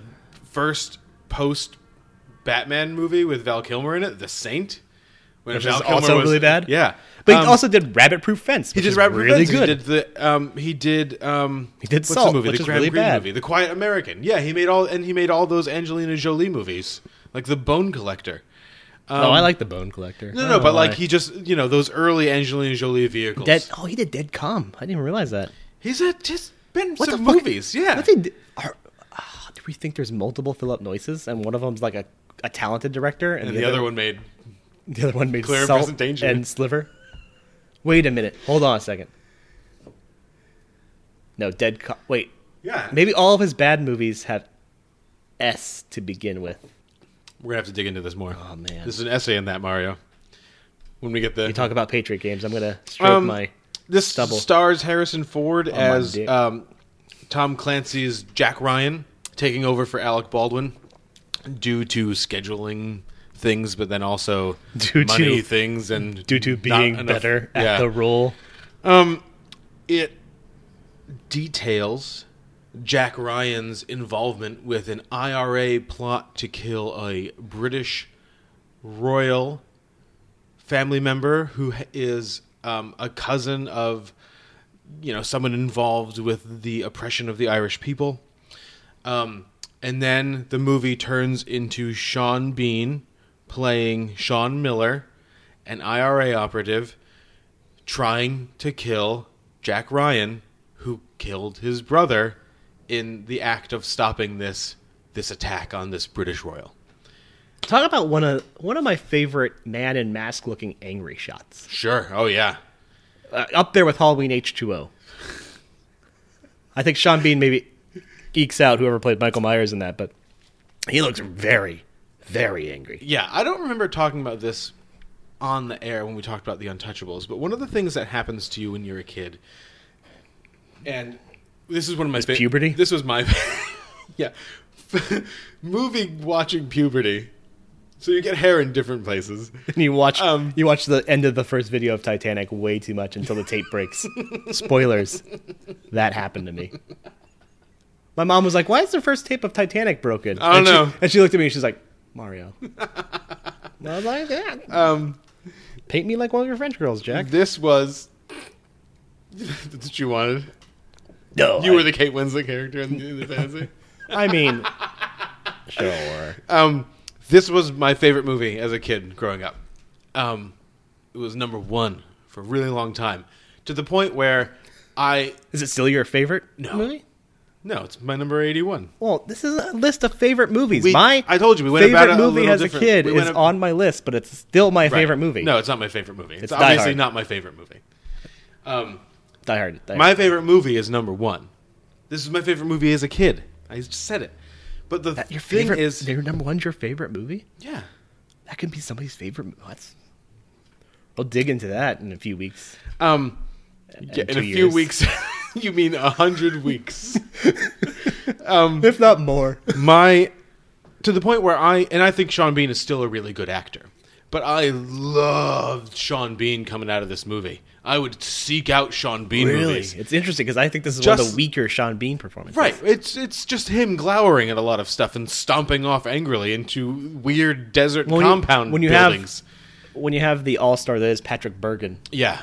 first post Batman movie with Val Kilmer in it, The Saint, Which is also was- really bad. Yeah, But Um, he also did Rabbit Proof Fence. He did Rabbit really Revenge. good. He did the um he did um He did what's Salt, the movie which the is Graham really bad. movie The Quiet American yeah he made all and he made all those Angelina Jolie movies like The Bone Collector oh, I like the Bone Collector. um, no no but know like he just you know those early Angelina Jolie vehicles Dead. Oh, he did Dead Calm. I didn't even realize that. he's a, just been What some the fuck? movies yeah do- Are, ah, do we think there's multiple Philip Noyces, and one of them's like a, a talented director, and, and the other one made the other one made Clear and Salt Present Danger. and Sliver. Wait a minute. Hold on a second. No, Dead. Calm. Wait, yeah maybe all of his bad movies have S to begin with. we're gonna have to dig into this more Oh, man. this is an essay in that Mario when we get the You talk about Patriot games. I'm gonna stroke Um, my. This stubble. stars Harrison Ford my as um, Tom Clancy's Jack Ryan, taking over for Alec Baldwin due to scheduling things, but then also Due money to- things and Due to being enough- better at yeah. the role. It details Jack Ryan's involvement with an IRA plot to kill a British royal family member who is um, a cousin of you know someone involved with the oppression of the Irish people. Um, and then the movie turns into Sean Bean playing Sean Miller, an IRA operative, trying to kill Jack Ryan, who killed his brother in the act of stopping this this attack on this British royal. Talk about one of one of my favorite man in mask looking angry shots. Sure. Oh yeah. Uh, up there with Halloween H2O. I think Sean Bean maybe ekes out whoever played Michael Myers in that, but he looks very, very angry. Yeah, I don't remember talking about this on the air when we talked about the Untouchables, but one of the things that happens to you when you're a kid, and this is one of my fa- puberty? This was my yeah movie watching puberty. So you get hair in different places. And you watch Um, you watch the end of the first video of Titanic way too much until the tape breaks. Spoilers. That happened to me. My mom was like, "Why is the first tape of Titanic broken?" I don't and she- know. and she looked at me and she's like, "Mario." And I like, "Yeah." Um, Paint me like one of your French girls, Jack. this was that's what you wanted. No, You I- were the Kate Winslet character in the, in the fantasy. I mean, sure. Um, this was my favorite movie as a kid growing up. Um, it was number one for a really long time, to the point where I Is it still your favorite No. movie? No, it's my number eighty-one. Well, this is a list of favorite movies. We- my I told you, we went favorite a movie little as a kid We is on my list, but it's still my Right. favorite movie. No, it's not my favorite movie. It's, It's obviously not my favorite movie. Um, Die Hard. Die my Hard. favorite movie is number one. This is my favorite movie as a kid. I just said it. But the Your thing favorite is, your number one's your favorite movie. yeah. That could be somebody's favorite. That's. We'll dig into that in a few weeks. Um, yeah, in two a few weeks, you mean a hundred weeks? Um, if not more. my to the point where I and I think Sean Bean is still a really good actor. But I loved Sean Bean coming out of this movie. I would seek out Sean Bean Really, movies. it's interesting because I think this is one of the weaker Sean Bean performances. Right. It's it's just him glowering at a lot of stuff and stomping off angrily into weird desert When you- compound when you buildings. have when you have the all star that is Patrick Bergin yeah.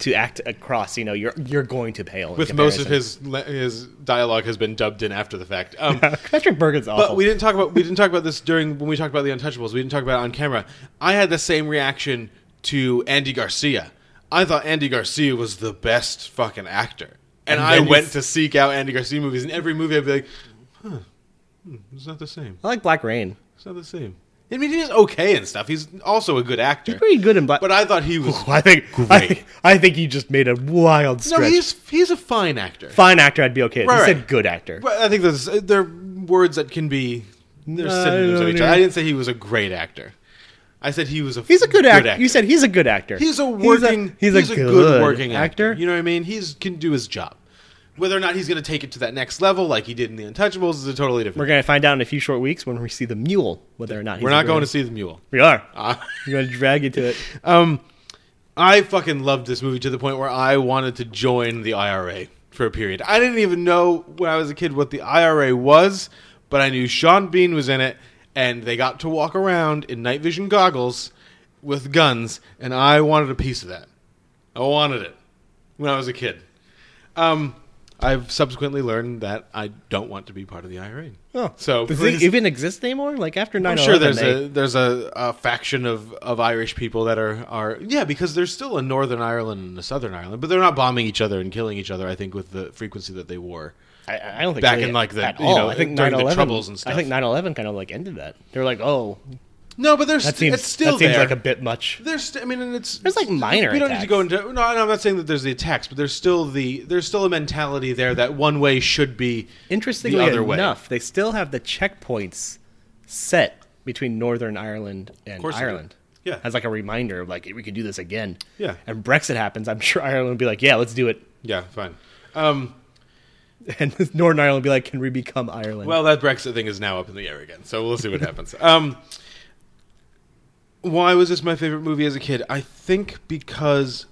To act across, you know, you're you're going to pale. With most of his his dialogue has been dubbed in after the fact. Um, Patrick Bergin's awful. But we didn't talk about we didn't talk about this during when we talked about the Untouchables. We didn't talk about it on camera. I had the same reaction to Andy Garcia. I thought Andy Garcia was the best fucking actor, and, And I went to seek out Andy Garcia movies. In every movie, I'd be like, "Huh, hmm, it's not the same. I like Black Rain. It's not the same." I mean, he's okay and stuff. He's also a good actor. He's pretty good in Black. But I thought he was. I think great. I, I think you just made a wild no, he's he's a fine actor. fine actor. I'd be okay. with. Right, you right. said good actor. But I think there's they're words that can be they're No, synonyms of each other. I didn't say he was a great actor. I said he was a He's a good, actor. You said he's a good actor. he's a working He's a, good, working actor. actor. You know what I mean? He's can do his job. Whether or not he's going to take it to that next level, like he did in the Untouchables, is a totally different. We're gonna find out in a few short weeks when we see the mule whether or not he's We're not going to see the mule. We are. Uh, We're gonna drag you to it. um, I fucking loved this movie to the point where I wanted to join the IRA for a period. I didn't even know when I was a kid what the IRA was, but I knew Sean Bean was in it, and they got to walk around in night vision goggles with guns, and I wanted a piece of that. I wanted it when I was a kid. Um, I've subsequently learned that I don't want to be part of the IRA. Oh, So does it even exist anymore? Like after 9 I'm sure there's a there's a, a faction of, of Irish people that are, are yeah because there's still a Northern Ireland and a Southern Ireland, but they're not bombing each other and killing each other. I think with the frequency that they were. I, I don't think back they- in, like, the- you know, I think during the 9/11 Troubles and stuff. I think 9/11 kind of like ended that. They're like, oh, No, but there's that seems it's still that seems there. like a bit much. There's, st- I mean, and it's There's, like, minor We don't need to go into. No, no, I'm not saying that there's the attacks, but there's still the there's still a mentality there that one way should be Interestingly the other way. enough, they still have the checkpoints set between Northern Ireland and. Ireland. Yeah. as like a reminder of like we could do this again. Yeah. and Brexit happens. I'm sure Ireland would be like, yeah, let's do it. Yeah, fine. Um, And Northern Ireland would be like, can we become Ireland? Well, that Brexit thing is now up in the air again, so we'll see what happens. Um, why was this my favorite movie as a kid? I think because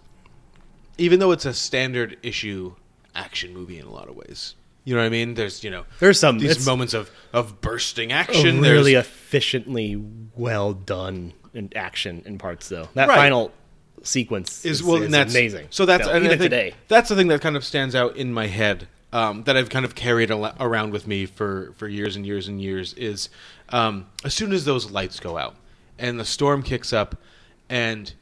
even though it's a standard issue action movie in a lot of ways, you know what I mean. There's you know There's some- these moments of of bursting action. really There's efficiently well done in action in parts though. That Right. final sequence is is, well, is that's amazing. So that's I even think today. That's the thing that kind of stands out in my head um, that I've kind of carried al- around with me for for years and years and years is um, as soon as those lights go out and the storm kicks up and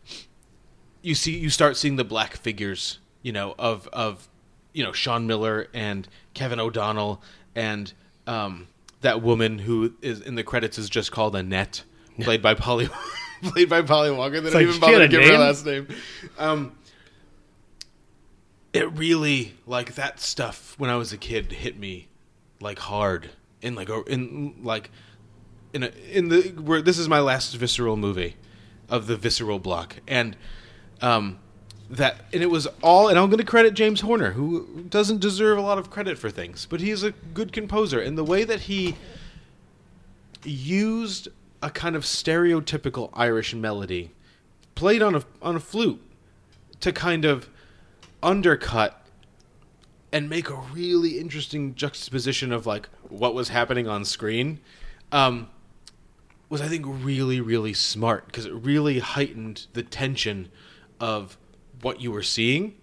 you see you start seeing the black figures, you know, of of you know Sean Miller and Kevin O'Donnell and um, that woman who is in the credits is just called Annette, played by Polly, played by Polly Walker. They don't like, even bother to give her last name. Um, it really like that stuff when I was a kid hit me like hard in like in like in a, in the where this is my last visceral movie of the visceral block. And um that and it was all and I'm going to credit James Horner who doesn't deserve a lot of credit for things but he's a good composer. And the way that he used a kind of stereotypical Irish melody played on a on a flute to kind of undercut and make a really interesting juxtaposition of like what was happening on screen um, was I think really really smart because it really heightened the tension of what you were seeing.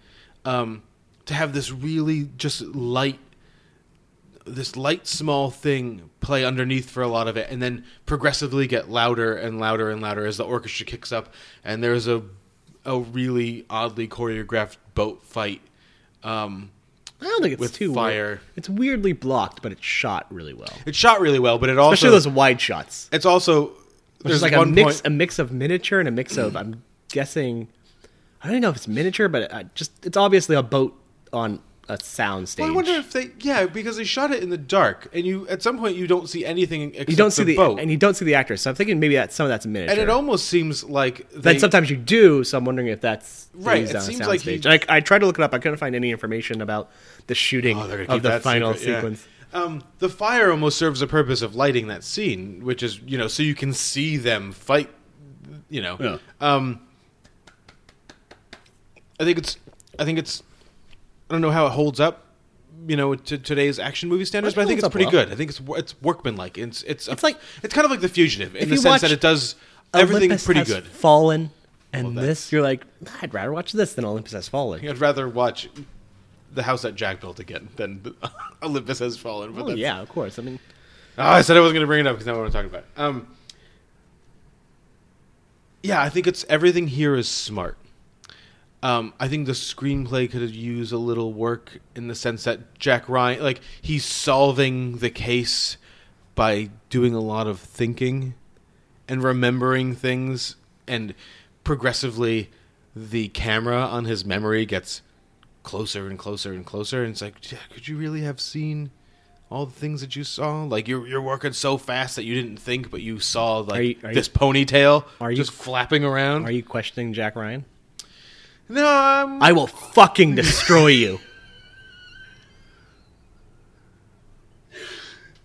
Um, to have this really just light this light small thing play underneath for a lot of it and then progressively get louder and louder and louder as the orchestra kicks up and there's a a really oddly choreographed boat fight. Um, I don't think it's with too fire. Weird. It's weirdly blocked, but it shot really well. It shot really well but it also Especially those wide shots. it's also Which there's like a mix, point a mix of miniature and a mix of I'm guessing. I don't even know if it's miniature, but uh just it's obviously a boat on a sound stage. well, I wonder if they yeah because they shot it in the dark and you at some point you don't see anything except you don't see the, boat and you don't see the actors. So I'm thinking maybe that some of that's a miniature. and it almost seems like they, then sometimes you do. So I'm wondering if that's Right, it on seems sound like he- I, I tried to look it up. I couldn't find any information about the shooting Oh, of the final secret, yeah. sequence. Um, the fire almost serves a purpose of lighting that scene, which is you know so you can see them fight. You know, Yeah. um, I think it's, I think it's, I don't know how it holds up, you know, to today's action movie standards, It but I think it's pretty well. good. I think it's it's workmanlike. It's it's It's like- it's kind of like the fugitive in the sense that it does everything Olympus pretty Has good. Fallen, and this you're like, I'd rather watch this than Olympus Has Fallen. I'd rather watch the house that Jack built again than Olympus Has Fallen. But Oh yeah, of course. I mean, Oh, I said I wasn't going to bring it up because now what I'm talking about. Um, yeah, I think it's everything here is smart. Um, I think the screenplay could have used a little work in the sense that Jack Ryan, like, he's solving the case by doing a lot of thinking and remembering things, and progressively the camera on his memory gets closer and closer and closer. And it's like, yeah, could you really have seen all the things that you saw? Like you're you're working so fast that you didn't think, but you saw like Are you- are this you- ponytail are you- just flapping around. are you questioning Jack Ryan? No, I'm, I will fucking destroy you.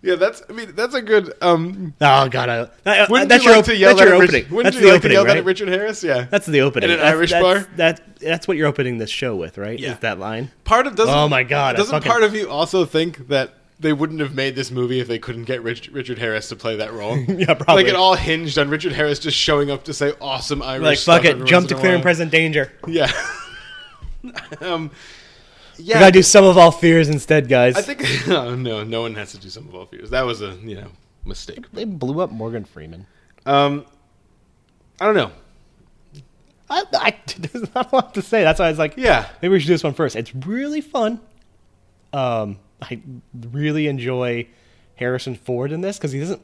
yeah, that's. I mean, that's a good. Um, Oh god, I, I- wouldn't that's you your like op- to yell that's that your at Rich- Wouldn't That's you the like to opening, yell that right? at Richard Harris? Yeah, That's the opening. In an That's- Irish that's, bar? That that's what you're opening this show with, right? Yeah. Is that line? part of doesn't. Oh my God, Doesn't fucking- part of you also think that they wouldn't have made this movie if they couldn't get Rich, Richard Harris to play that role? Yeah, probably. Like it all hinged on Richard Harris just showing up to say awesome Irish Like stuff fuck it, jump to clear and present danger. Yeah. um, We yeah. gotta do some of all fears instead, guys. I think no, no, no one has to do some of all fears. That was a you know mistake. they blew up Morgan Freeman. Um, I don't know. I, I, there's not a lot to say. That's why I was like, Yeah. maybe we should do this one first. It's really fun. Um, I really enjoy Harrison Ford in this because he doesn't.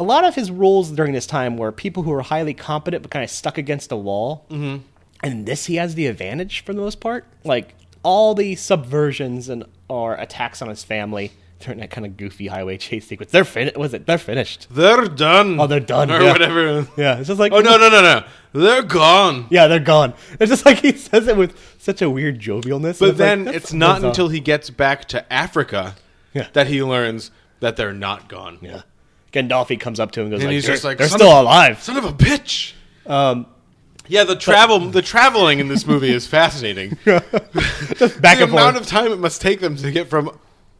A lot of his roles during this time were people who were highly competent but kind of stuck against a wall. Mm-hmm. And this, he has the advantage for the most part. Like all the subversions and or attacks on his family during that kind of goofy highway chase sequence. They're fin- Was it? They're finished. They're done. Oh, they're done, or yeah. whatever. Yeah, it's just like Oh no no no no! They're gone. Yeah, they're gone. It's just like he says it with such a weird jovialness. But like, then that's it's not bizarre. until he gets back to Africa Yeah. that he learns that they're not gone. yeah. Gandalfi comes up to him and goes And like, he's "They're, just like, they're still of- alive." Son of a bitch. Um, Yeah, the travel, the traveling in this movie is fascinating. just back the amount forth. of time it must take them to get from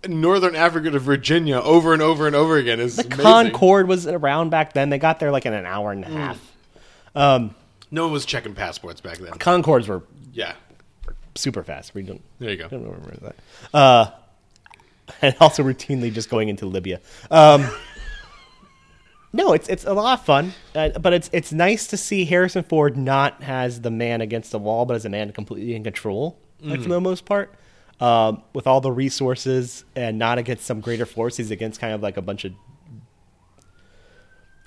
northern Africa to Virginia over and over and over again is the amazing. Concorde was around back then. They got there like in an hour and a half. Um, No one was checking passports back then. Concordes were Yeah. super fast. We don't. There you go. don't remember that. Uh, and also routinely just going into Libya. Um, no, it's it's a lot of fun, uh, but it's it's nice to see Harrison Ford not as the man against the wall, but as a man completely in control, like for the most part, um, with all the resources and not against some greater force. He's against kind of like a bunch of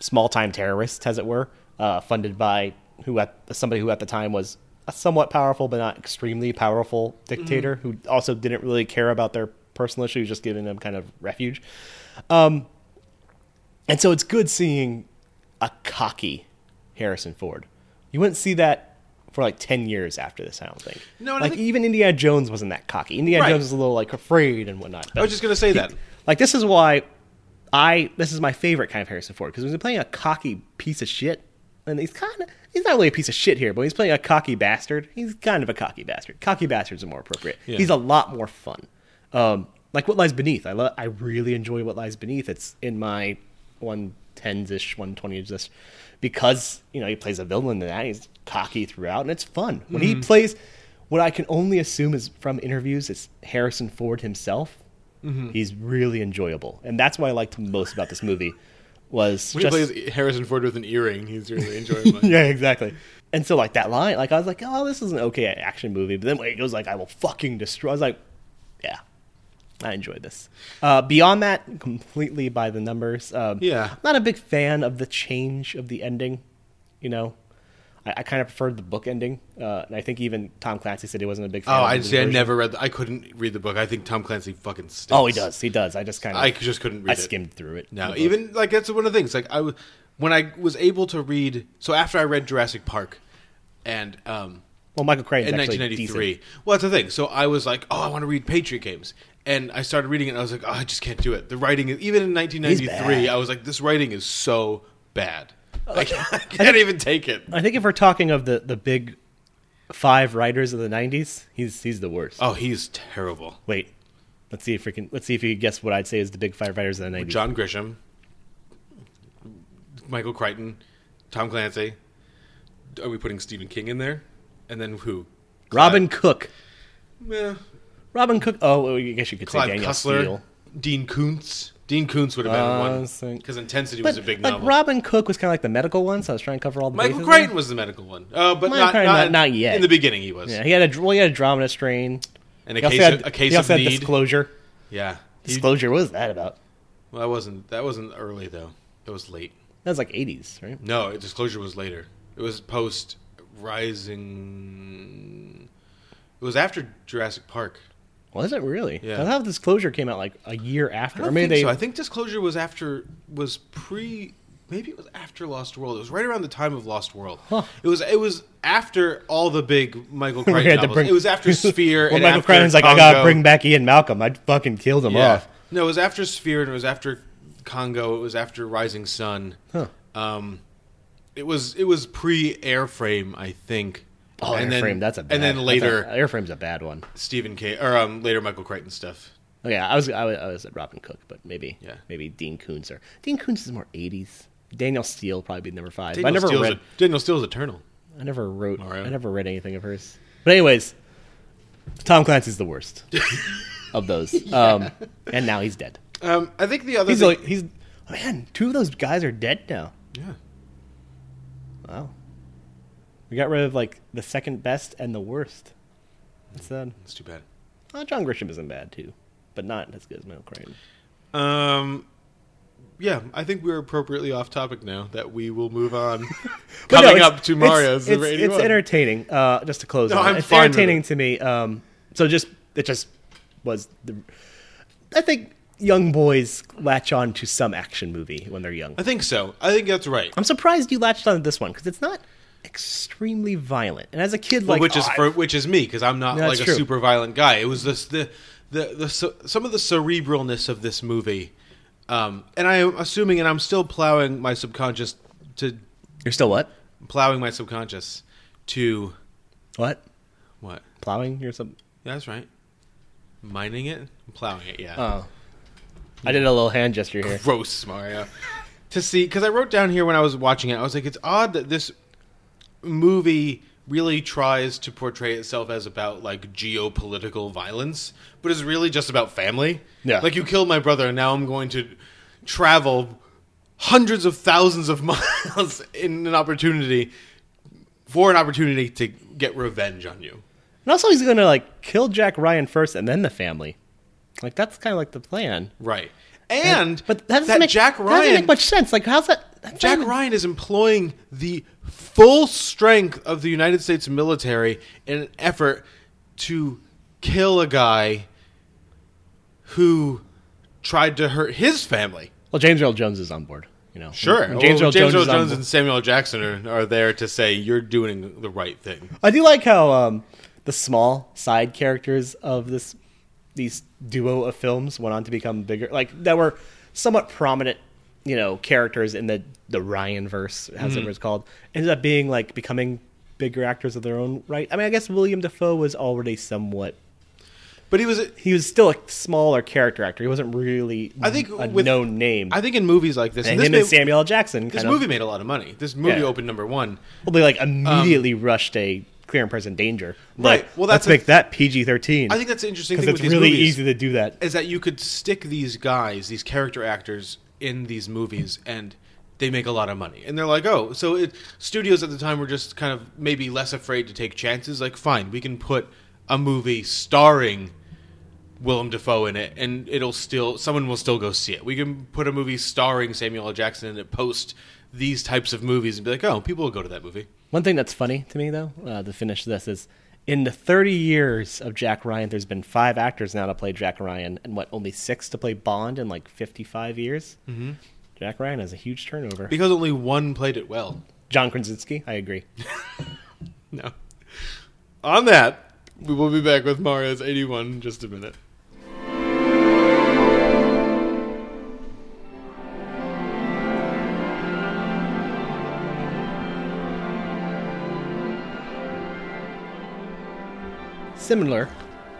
small time terrorists, as it were, uh, funded by who at somebody who at the time was a somewhat powerful but not extremely powerful dictator who also didn't really care about their personal issues, just giving them kind of refuge. Um, and so it's good seeing a cocky Harrison Ford. You wouldn't see that for like ten years after this. I don't think. No, like think- even Indiana Jones wasn't that cocky. Indiana Right. Jones was a little like afraid and whatnot. I was just gonna say that. Like this is why I this is my favorite kind of Harrison Ford because when he's playing a cocky piece of shit, and he's kind of he's not really a piece of shit here, but when he's playing a cocky bastard. He's kind of a cocky bastard. Cocky bastards are more appropriate. Yeah. He's a lot more fun. Um, like what lies beneath. I lo- I really enjoy what lies beneath. It's in my one tens ish, one twenties ish, because you know he plays a villain in that. He's cocky throughout, and it's fun when he plays. What I can only assume is from interviews, it's Harrison Ford himself. He's really enjoyable, and that's what I liked most about this movie. Was When just he plays Harrison Ford with an earring, he's really enjoyable. yeah, exactly. And so like that line, like I was like, oh, this is an okay action movie. But then when he goes like, I will fucking destroy. I was like, yeah, I enjoyed this. Uh, beyond that, completely by the numbers. Um, Yeah. I'm not a big fan of the change of the ending. You know, I, I kind of preferred the book ending, uh, and I think even Tom Clancy said he wasn't a big fan. Oh, of I see. I version. never read. The, I couldn't read the book. I think Tom Clancy fucking stinks. Oh, he does. He does. I just kind of. I just couldn't read it. I it. skimmed through it. No, even like that's one of the things. Like I, when I was able to read. So after I read Jurassic Park, and um, well, Michael Crichton's in 1993. decent. Well, that's the thing. So I was like, oh, I want to read Patriot Games. And I started reading it and I was like, oh, I just can't do it. The writing, is, even in 1993. I was like, this writing is so bad. I can't, I can't even take it. I think if we're talking of the the big five writers of the '90s, he's he's the worst. Oh, he's terrible. Wait, let's see if we can. Let's see if you can guess what I'd say is the big five writers of the '90s. John Grisham, Michael Crichton, Tom Clancy. Are we putting Stephen King in there? And then who? Robin Cook. Eh, Robin Cook. Oh, well, I guess you could say Danielle Cussler, Steel. Dean Koontz. Dean Koontz would have been Uh, one because Intensity But was a big like novel. Robin Cook was kind of like the medical one, so I was trying to cover all the Michael bases Crichton was the medical one, uh, but not, Crichton, not, not- yet. In the beginning, he was. Yeah, he had a well, he had Andromeda Strain. And a He case, had, of, a case he also of had need. disclosure. Yeah, He- Disclosure. What was that about? well, that wasn't that wasn't early though. That was late. That was like '80s, right? No, Disclosure was later. It was post Rising. It was after Jurassic Park. Was it really? Yeah. I thought Disclosure came out like a year after, I don't or maybe think they. so. I think Disclosure was after was pre. Maybe it was after Lost World. It was right around the time of Lost World. Huh. It was. It was after all the big Michael Crichton had to novels. bring- It was after Sphere. well, and Michael Crichton's like, I gotta bring back Ian Malcolm. I fucking killed him Yeah. off. No, it was after Sphere and it was after Congo. It was after Rising Sun. Huh. Um, it was it was pre Airframe, I think. Oh, and Airframe. then, that's a bad, and then later a, Airframe's a bad one. Stephen K. or um, later Michael Crichton stuff. Oh yeah, I was I was, I was at Robin Cook, but maybe Yeah. maybe Dean Koontz or Dean Koontz is more '80s. Danielle Steel probably be number five. Danielle I never Steel's read. a- Danielle Steel's Eternal. I never wrote. Mario. I never read anything of hers. But anyways, Tom Clancy's the worst of those. Um, and now he's dead. Um, I think the other He's thing, like he's man. Two of those guys are dead now. yeah. Wow. We got rid of like the second best and the worst. That's sad. That's too bad. Uh, John Grisham isn't bad too, but not as good as Mel Crichton. Um, yeah, I think we're appropriately off topic now. That we will move on. But no, Coming up to Mario's It's, the it's, entertaining. Uh, just to close No, on, I'm it's entertaining it. to me. Um, so just it just was the. I think young boys latch on to some action movie when they're young. I think so. I think that's right. I'm surprised you latched on to this one because it's not extremely violent. And as a kid, Well, like which is oh, I- for, which is me because I'm not Yeah, like a true. super violent guy. It was this the the the so, some of the cerebralness of this movie, um, and I am assuming, and I'm still plowing my subconscious to you're still what? plowing my subconscious to What what? plowing? your sub. Yeah, that's right. Mining it, plowing it. Yeah. Oh, I did a little hand gesture here. Gross, Mario. to see, because I wrote down here when I was watching it, I was like, it's odd that this movie really tries to portray itself as about like geopolitical violence, but is really just about family. Yeah. Like you killed my brother, and now I'm going to travel hundreds of thousands of miles in an opportunity for an opportunity to get revenge on you. And also, he's going to like kill Jack Ryan first and then the family. Like that's kind of like the plan. Right. And but that doesn't that make Jack that doesn't Ryan make much sense. Like how's that? That's Jack even- Ryan is employing the full strength of the United States military in an effort to kill a guy who tried to hurt his family. Well, James Earl Jones is on board. You know, Sure. And James, Earl Jones, is on Jones and Samuel L. Jackson are, are there to say you're doing the right thing. I do like how um, the small side characters of this these duo of films went on to become bigger, like that were somewhat prominent, you know, characters in the the Ryan verse, as Mm-hmm. it was called, ended up being like becoming bigger actors of their own right. I mean, I guess Willem Dafoe was already somewhat. But he was He was still a smaller character actor. He wasn't really, I think a with- known name. I think in movies like this, and and him may- and Samuel L. Jackson. this kind of- movie made a lot of money. This movie Yeah. opened number one. Well, they like immediately rushed a clear and present danger. Like, Right. Well, that's let's a- make that PG thirteen. I think that's the interesting because thing it's with these really easy to do that. is that you could stick these guys, these character actors, in these movies, and they make a lot of money. And they're like, oh, so it, studios at the time were just kind of maybe less afraid to take chances. Like, fine, we can put a movie starring Willem Dafoe in it, and it'll still someone will still go see it. We can put a movie starring Samuel L. Jackson in it, post these types of movies, and be like, oh, people will go to that movie. One thing that's funny to me, though, uh, to finish this is in the 30 years of Jack Ryan, there's been five actors now to play Jack Ryan, and what, only six to play Bond in like 55 years? Mm-hmm. Jack Ryan has a huge turnover. Because only one played it well. John Krasinski, I agree. No. On that, we will be back with Mario's 81 in just a minute. Similar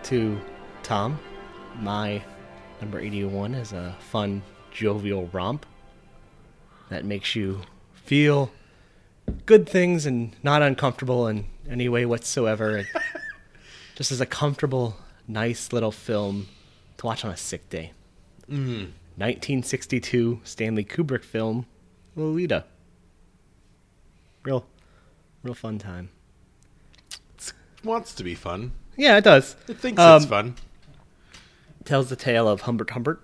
to Tom, my number 81 is a fun, jovial romp that makes you feel good things and not uncomfortable in any way whatsoever. It just as a comfortable, nice little film to watch on a sick day. Mm. 1962 Stanley Kubrick film, Lolita. Real, real fun time. Wants to be fun. Yeah, it does. It thinks Um, it's fun. tells the tale of Humbert Humbert,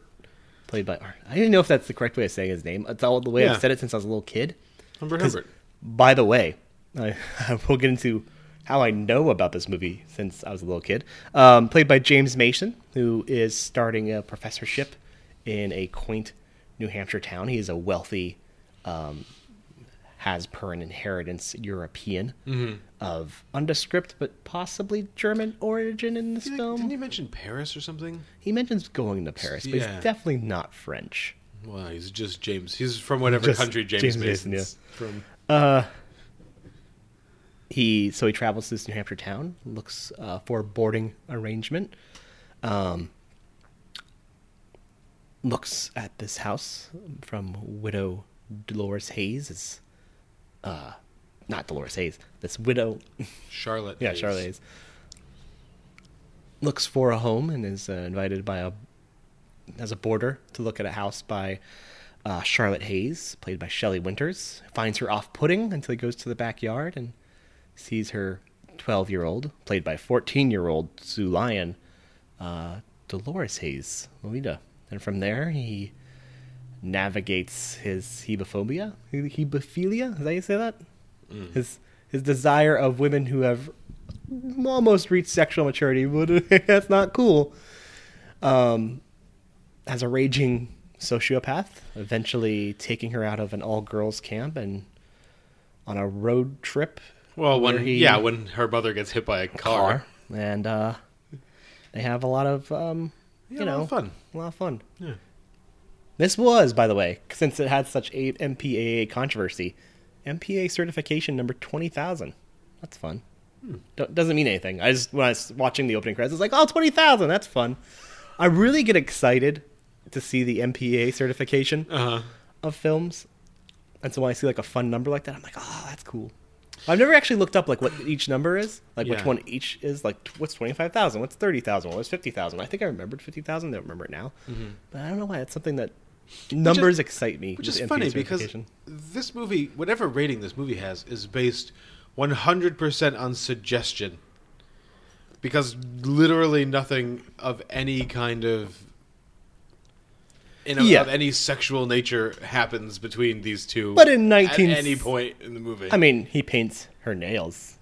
played by. I don't know if that's the correct way of saying his name. It's all the way Yeah. I've said it since I was a little kid. Humbert Humbert. By the way, I, we'll get into how I know about this movie since I was a little kid. Um, played by James Mason, who is starting a professorship in a quaint New Hampshire town. He is a wealthy, um, has per an inheritance European Mm-hmm. of undescript but possibly German origin in this film. Didn't you mention Paris or something? He mentions going to Paris, but Yeah. he's definitely not French. Well, he's just James. He's from whatever Just country James, James Mason's Mason, from. He so he travels to this New Hampshire town, looks uh, for a boarding arrangement, um, looks at this house from widow Dolores Haze. Is uh, not Dolores Haze. This widow, Charlotte. yeah, Haze. Charlotte Haze. Looks for a home and is uh, invited by a as a boarder to look at a house by uh, Charlotte Haze, played by Shelley Winters. Finds her off-putting until he goes to the backyard and sees her 12-year-old, played by 14-year-old Sue Lyon, uh, Dolores Haze, Lolita. And from there, he navigates his hebephobia, He- hebephilia. Is that how you say that? His his desire of women who have almost reached sexual maturity, but that's not cool. Um, as a raging sociopath, eventually taking her out of an all girls camp and on a road trip. Well, when he- yeah, when her mother gets hit by a car. car, and uh, they have a lot of um, Yeah, you a lot know of fun. A lot of fun. Yeah. This was, by the way, since it had such a MPAA controversy, MPA certification number twenty thousand. That's fun. Hmm. Do- doesn't mean anything. I just when I was watching the opening credits, I was like, "Oh, 20,000, That's fun." I really get excited to see the MPA certification Uh huh. of films, and so when I see like a fun number like that, I'm like, "Oh, that's cool." I've never actually looked up like what each number is, like which one each is. Like t- what's twenty five thousand, what's thirty thousand, what's fifty thousand. I think I remembered fifty thousand. I Don't remember it now, but I don't know why. It's something that numbers excite me. Which is funny because this movie, whatever rating this movie has, is based 100% on suggestion. Because literally nothing of any kind of in a, Yeah. of any sexual nature happens between these two. But in 19 at any point in the movie, I mean, he paints her nails,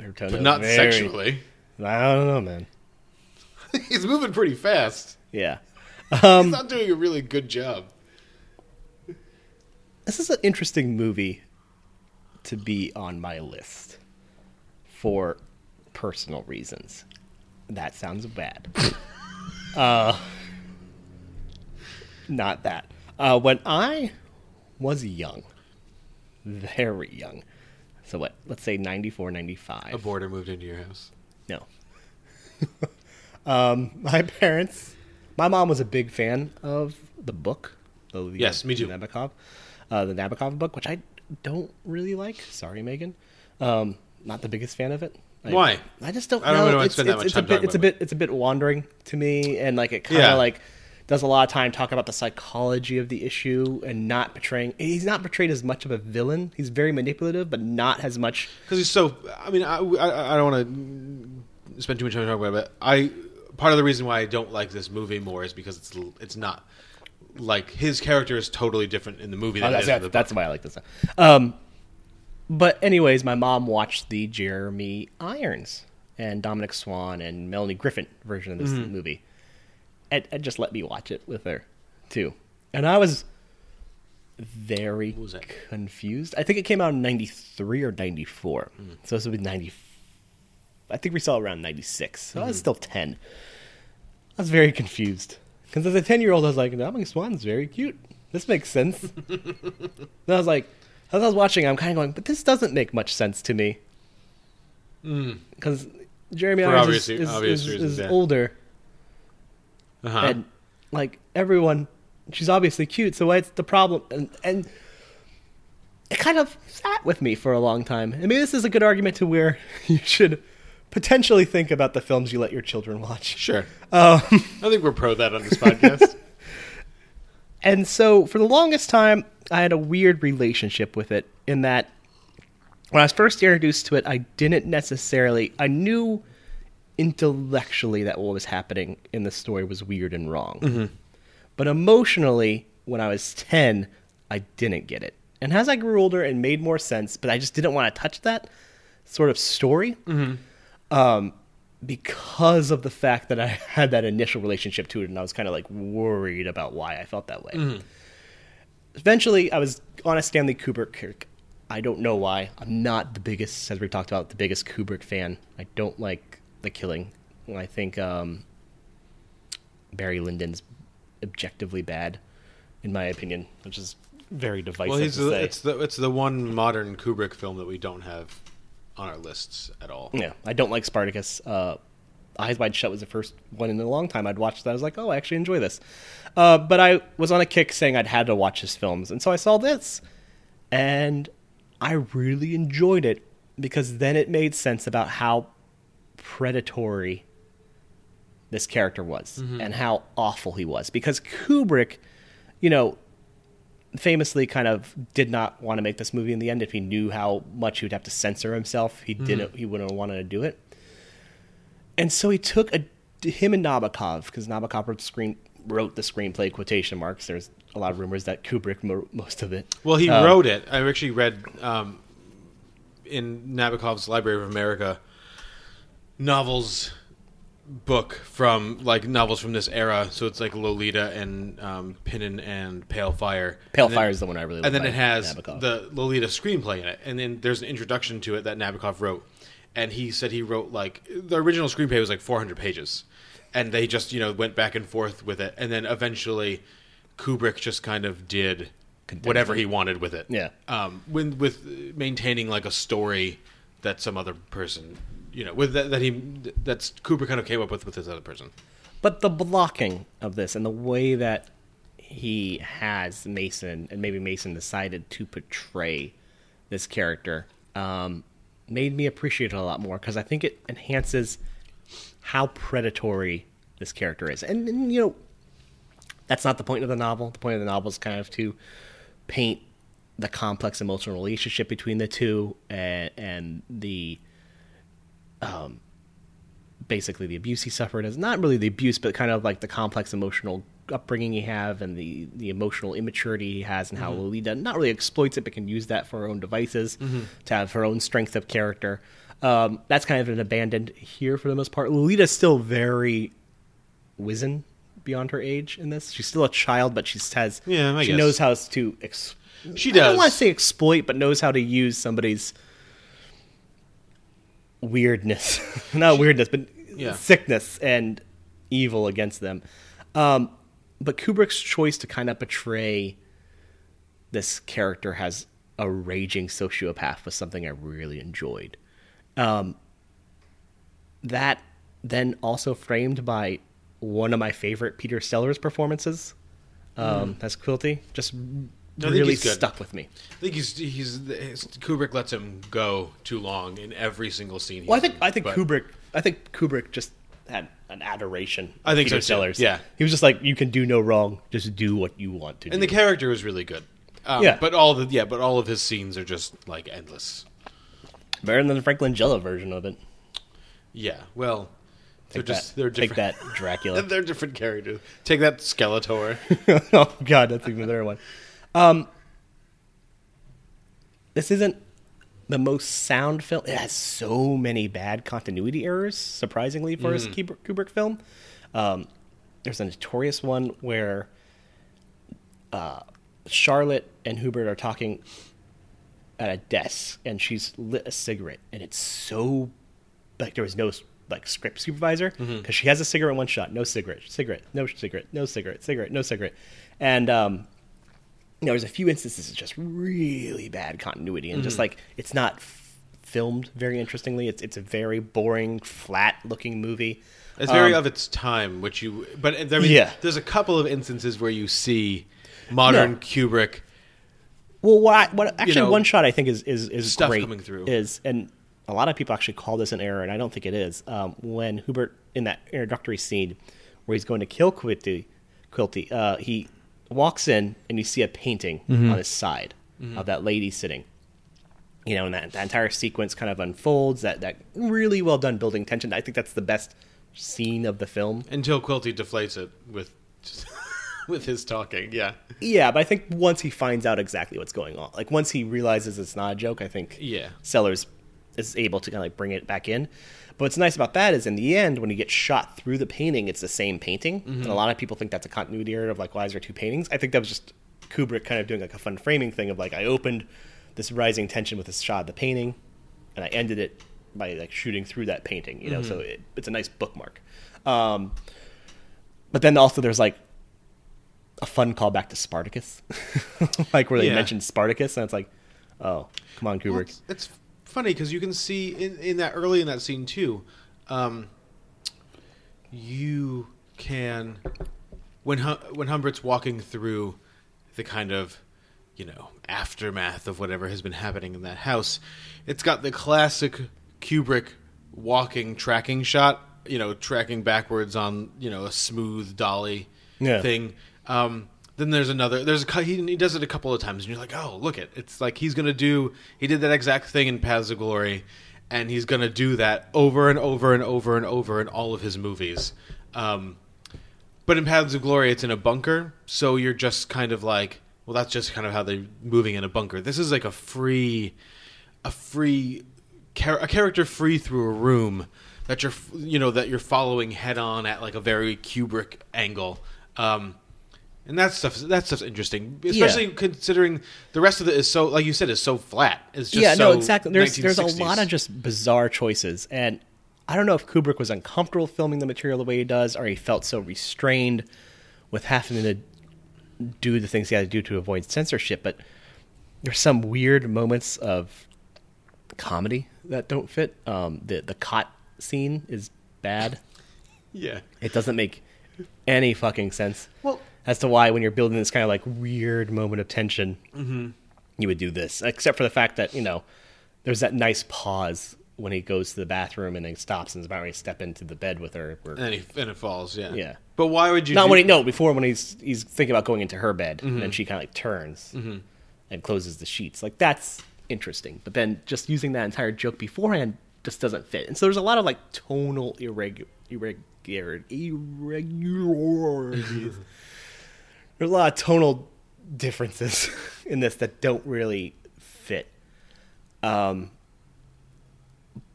her toenails, but not very- sexually. I don't know, man. He's moving pretty fast. Yeah, He's not doing a really good job. this is an interesting movie to be on my list for personal reasons. That sounds bad. uh, not that. Uh, when I was young, very young, so what, let's say 94, 95. A border moved into your house. No. um, my parents, my mom was a big fan of the book. The, the- Yes, me too. The Nabokov, uh, the Nabokov book, which I don't really like. Sorry, Megan. Um, not the biggest fan of it. I- Why? I just don't. I don't know. wanna It's, spend that it's, much it's time a bit. It's a bit. It's a bit wandering to me, and like it kind of Yeah. like does a lot of time talking about the psychology of the issue and not portraying. He's not portrayed as much of a villain. He's very manipulative, but not as much. because he's so. I mean, I, I, I don't want to spend too much time talking about it. But I part of the reason why I don't like this movie more is because it's it's not like his character is totally different in the movie. Oh, Than it that's, that's, that's why I like this. Um, but anyways, my mom watched the Jeremy Irons and Dominique Swain and Melanie Griffith version of this Mm-hmm. movie, and, and just let me watch it with her too. And I was very confused. I think it came out in '93 or '94, Hmm. so this would be '90. I think we saw around '96, so I Hmm. was still ten. I was very confused because as a ten-year-old, I was like, "Dominique Swain's very cute. This makes sense." and I was like, as I was watching, I'm kind of going, "But this doesn't make much sense to me," because Jeremy Hmm. For Irons obvious- is, is, obvious is, reasons, is yeah. older, Uh-huh. and like everyone, she's obviously cute. So what's the problem? And and it kind of sat with me for a long time. I mean, this is a good argument to where you should potentially think about the films you let your children watch. Sure. Um, I think we're pro that on this podcast. And so for the longest time, I had a weird relationship with it in that when I was first introduced to it, I didn't necessarily, I knew intellectually that what was happening in the story was weird and wrong. But emotionally, when I was 10, I didn't get it. And as I grew older, it made more sense, but I just didn't want to touch that sort of story um, because of the fact that I had that initial relationship to it, and I was kind of like worried about why I felt that way. Eventually, I was on a Stanley Kubrick kick. I don't know why. I'm not the biggest, as we talked about, the biggest Kubrick fan. I don't like The Killing. I think um, Barry Lyndon's objectively bad, in my opinion, which is very divisive well, the, it's the it's the one modern Kubrick film that we don't have on our lists at all. Yeah, I don't like Spartacus. Uh, Eyes Wide Shut was the first one in a long time I'd watched that. I was like, oh, I actually enjoy this. Uh, but I was on a kick saying I'd had to watch his films. And so I saw this. And I really enjoyed it because then it made sense about how predatory this character was and how awful he was. Because Kubrick, you know, famously kind of did not want to make this movie in the end. If he knew how much he would have to censor himself he didn't he wouldn't have wanted to do it. And so he took a him and Nabokov because Nabokov wrote the screen wrote the screenplay quotation marks. There's a lot of rumors that Kubrick wrote most of it. Well, he Um, wrote it. I actually read um, in Nabokov's Library of America novels book from like novels from this era. So it's like Lolita and um, Pnin and Pale Fire. Pale Fire is the one I really And then it has Nabokov. the Lolita screenplay in it, and then there's an introduction to it that Nabokov wrote, and he said he wrote like the original screenplay was like 400 pages, and they just you know went back and forth with it, and then eventually Kubrick just kind of did whatever he wanted with it. Yeah. Um, when with maintaining like a story that some other person, you know, with that, that he that's Kubrick kind of came up with with this other person. But the blocking of this and the way that he has Mason, and maybe Mason decided to portray this character, um, made me appreciate it a lot more because I think it enhances how predatory this character is. And, and, you know, that's not the point of the novel. The point of the novel is kind of to paint the complex emotional relationship between the two and, and the um, basically the abuse he suffered as not really the abuse, but kind of like the complex emotional upbringing he have and the the emotional immaturity he has and how Mhm. Lolita not really exploits it, but can use that for her own devices Mhm. to have her own strength of character. Um, that's kind of an abandoned here for the most part. Lolita's still very wizen beyond her age in this. She's still a child, but she has Yeah, she guess. knows how to. Ex- She I don't want to say exploit, but knows how to use somebody's weirdness, not weirdness, but Yeah. sickness and evil against them. Um, but Kubrick's choice to kind of portray this character as a raging sociopath was something I really enjoyed. Um, that then also framed by one of my favorite Peter Sellers performances um, as Quilty, just really he's stuck with me. I think he's he's Kubrick lets him go too long in every single scene. Well, I think in, I think but- Kubrick. I think Kubrick just had an adoration. I think so, Peter too. Sellers. Yeah. he was just like, you can do no wrong. Just do what you want to. and do. the character was really good. Um, Yeah. but all the yeah, but all of his scenes are just like endless. better than the Frank Langella version of it. Yeah, well, they're Take just that- they're take different. that, Dracula. they're different characters. Take that Skeletor. oh God, that's even another one. Um, this isn't the most sound film. It has so many bad continuity errors. Surprisingly, for a Mm. Kubrick, Kubrick film, um, there's a notorious one where uh, Charlotte and Humbert are talking at a desk, and she's lit a cigarette, and it's so like there was no like script supervisor because Mhm. she has a cigarette in one shot, no cigarette, cigarette, no cigarette, no cigarette, cigarette, no cigarette, and um, you know, there's a few instances of just really bad continuity, and just Mhm. like it's not f- filmed very interestingly. It's it's a very boring, flat looking movie. It's very Um, of its time, which you. But I mean, Yeah. there's a couple of instances where you see modern No. Kubrick. Well, what, I, what actually know, one shot I think is is is stuff great coming through. is and a lot of people actually call this an error, and I don't think it is. Um, when Humbert in that introductory scene where he's going to kill Quilty, Quilty, uh, he walks in and you see a painting Mhm. on his side Mhm. of that lady sitting. You know, and that, that entire sequence kind of unfolds. That that really well done building tension. I think that's the best scene of the film. Until Quilty deflates it with with his talking. Yeah. Yeah, but I think once he finds out exactly what's going on, like once he realizes it's not a joke, I think Yeah. Sellers is able to kind of like bring it back in. But what's nice about that is in the end, when he gets shot through the painting, it's the same painting. Mhm. And a lot of people think that's a continuity error of like, why is there two paintings? I think that was just Kubrick kind of doing like a fun framing thing of like, I opened this rising tension with this shot of the painting, and I ended it by like shooting through that painting. You know, Mhm. so it, it's a nice bookmark. Um, but then also there's like a fun callback to Spartacus, like where they Yeah. mentioned Spartacus, and it's like, oh, come on, Kubrick. Well, it's, it's funny because you can see in, in that early in that scene too. Um, you can when Hum- when Humbert's walking through the kind of you know aftermath of whatever has been happening in that house. It's got the classic Kubrick walking tracking shot. You know, tracking backwards on you know a smooth dolly Yeah. thing. Um, then there's another. There's a he, he does it a couple of times, and you're like, oh, look it. It's like he's gonna do. He did that exact thing in Paths of Glory, and he's gonna do that over and over and over and over in all of his movies. Um, but in Paths of Glory, it's in a bunker, so you're just kind of like, well, that's just kind of how they're moving in a bunker. This is like a free, a free, a character free through a room that you're, you know, that you're following head on at like a very Kubrick angle. Um, and that stuff, that stuff's interesting, especially considering the rest of it is so, like you said, is so flat. It's just yeah, so no, exactly. There's there's a lot of just bizarre choices, and I don't know if Kubrick was uncomfortable filming the material the way he does, or he felt so restrained with having to do the things he had to do to avoid censorship. But there's some weird moments of comedy that don't fit. Um, the the cot scene is bad. Yeah. It doesn't make any fucking sense. Well- as to why when you're building this kind of like weird moment of tension, Mhm. you would do this. Except for the fact that you know there's that nice pause when he goes to the bathroom and then stops and is about ready to step into the bed with her. Or, and he, and it falls. Yeah. Yeah. But why would you? not do- when he no before when he's he's thinking about going into her bed and Mm-hmm. then she kind of like turns and closes the sheets. Like that's interesting. But then just using that entire joke beforehand just doesn't fit. And so there's a lot of like tonal irregu- irregular irregularities. there's a lot of tonal differences in this that don't really fit. Um,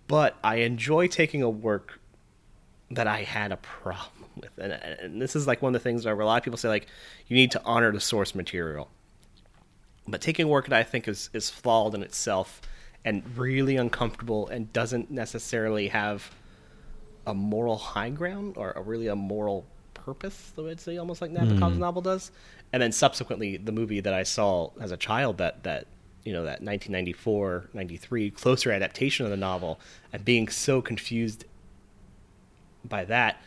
but I enjoy taking a work that I had a problem with, and, and this is like one of the things where a lot of people say like you need to honor the source material, but taking work that I think is is flawed in itself and really uncomfortable and doesn't necessarily have a moral high ground or a really a moral purpose, the way I would say, almost like Nabokov's novel does. And then subsequently, the movie that I saw as a child, that that you know that 1994, 93 closer adaptation of the novel, and being so confused by that,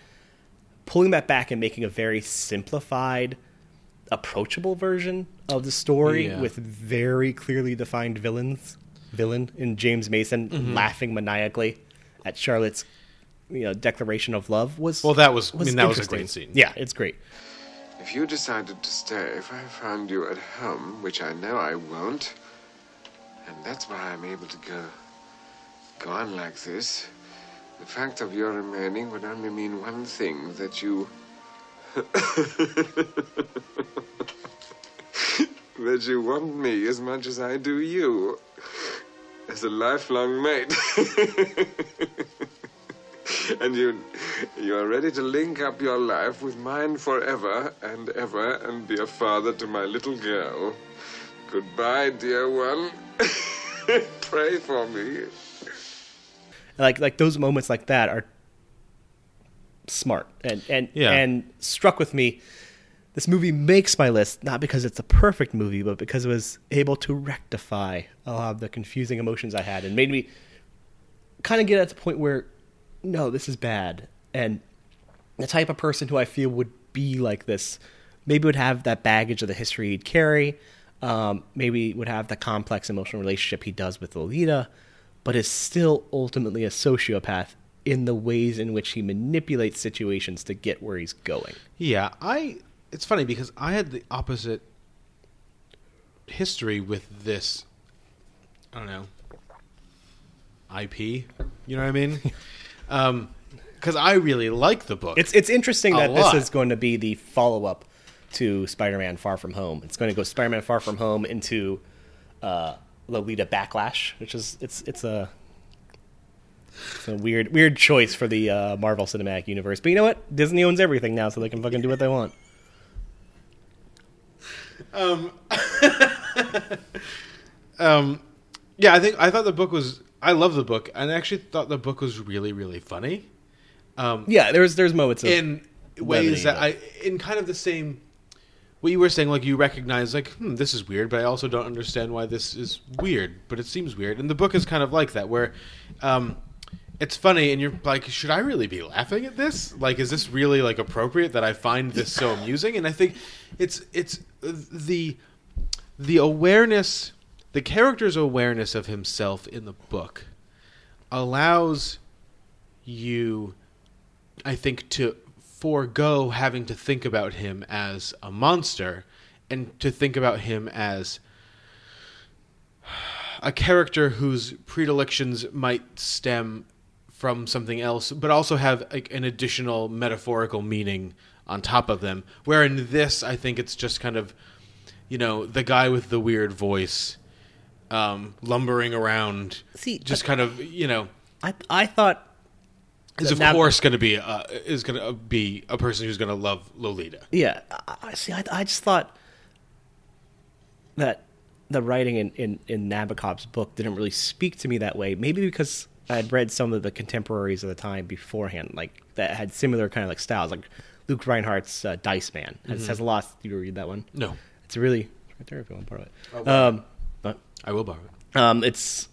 pulling that back and making a very simplified, approachable version of the story Yeah. with very clearly defined villains, villain in James Mason Mm-hmm. laughing maniacally at Charlotte's you know declaration of love was Well, that was- I mean, that was a great scene. Yeah, it's great. If you decided to stay, if I found you at home, which I know I won't, and that's why I'm able to go, go on like this, the fact of your remaining would only mean one thing that you. that you want me as much as I do you. As a lifelong mate. and you you are ready to link up your life with mine forever and ever and be a father to my little girl. Goodbye, dear one. Pray for me. like like those moments like that are smart and and Yeah. and struck with me this movie makes my list not because it's a perfect movie but because it was able to rectify a lot of the confusing emotions i had and made me kind of get at the point where no this is bad and the type of person who i feel would be like this maybe would have that baggage of the history he'd carry um, maybe would have the complex emotional relationship he does with lolita but is still ultimately a sociopath in the ways in which he manipulates situations to get where he's going. Yeah, I. It's funny because I had the opposite history with this. I don't know. IP, you know what I mean? Because I really like the book. It's it's interesting that lot. this is going to be the follow up to Spider-Man: Far From Home. It's going to go Spider-Man: Far From Home into uh, Lolita Backlash, which is it's it's a it's a weird weird choice for the uh, Marvel Cinematic Universe. But you know what? Disney owns everything now, so they can fucking do what they want. Um, yeah, I think I thought the book was. I love the book, and I actually thought the book was really, really funny. Yeah, there's there's moments of in ways that I, in kind of the same. What you were saying, like you recognize, like, hmm, this is weird, but I also don't understand why this is weird, but it seems weird. And the book is kind of like that, where um, it's funny, and you're like, should I really be laughing at this? Like, is this really like appropriate that I find this so amusing? And I think it's it's uh, the the awareness, the character's awareness of himself in the book allows you I think to forego having to think about him as a monster and to think about him as a character whose predilections might stem from something else but also have like an additional metaphorical meaning on top of them. Where in this I think it's just kind of you know the guy with the weird voice um, lumbering around See, just kind of you know I I thought is of Now- course going to be uh, is going to be a person who's going to love Lolita. Yeah, I, see. I, I just thought that the writing in, in in Nabokov's book didn't really speak to me that way. Maybe because I had read some of the contemporaries of the time beforehand, like that had similar kind of like styles, like Luke Rhinehart's uh, Dice Man has, has a lot. You read that one? No, It's really right there if you want part of it. Um, but I will borrow it. um, it's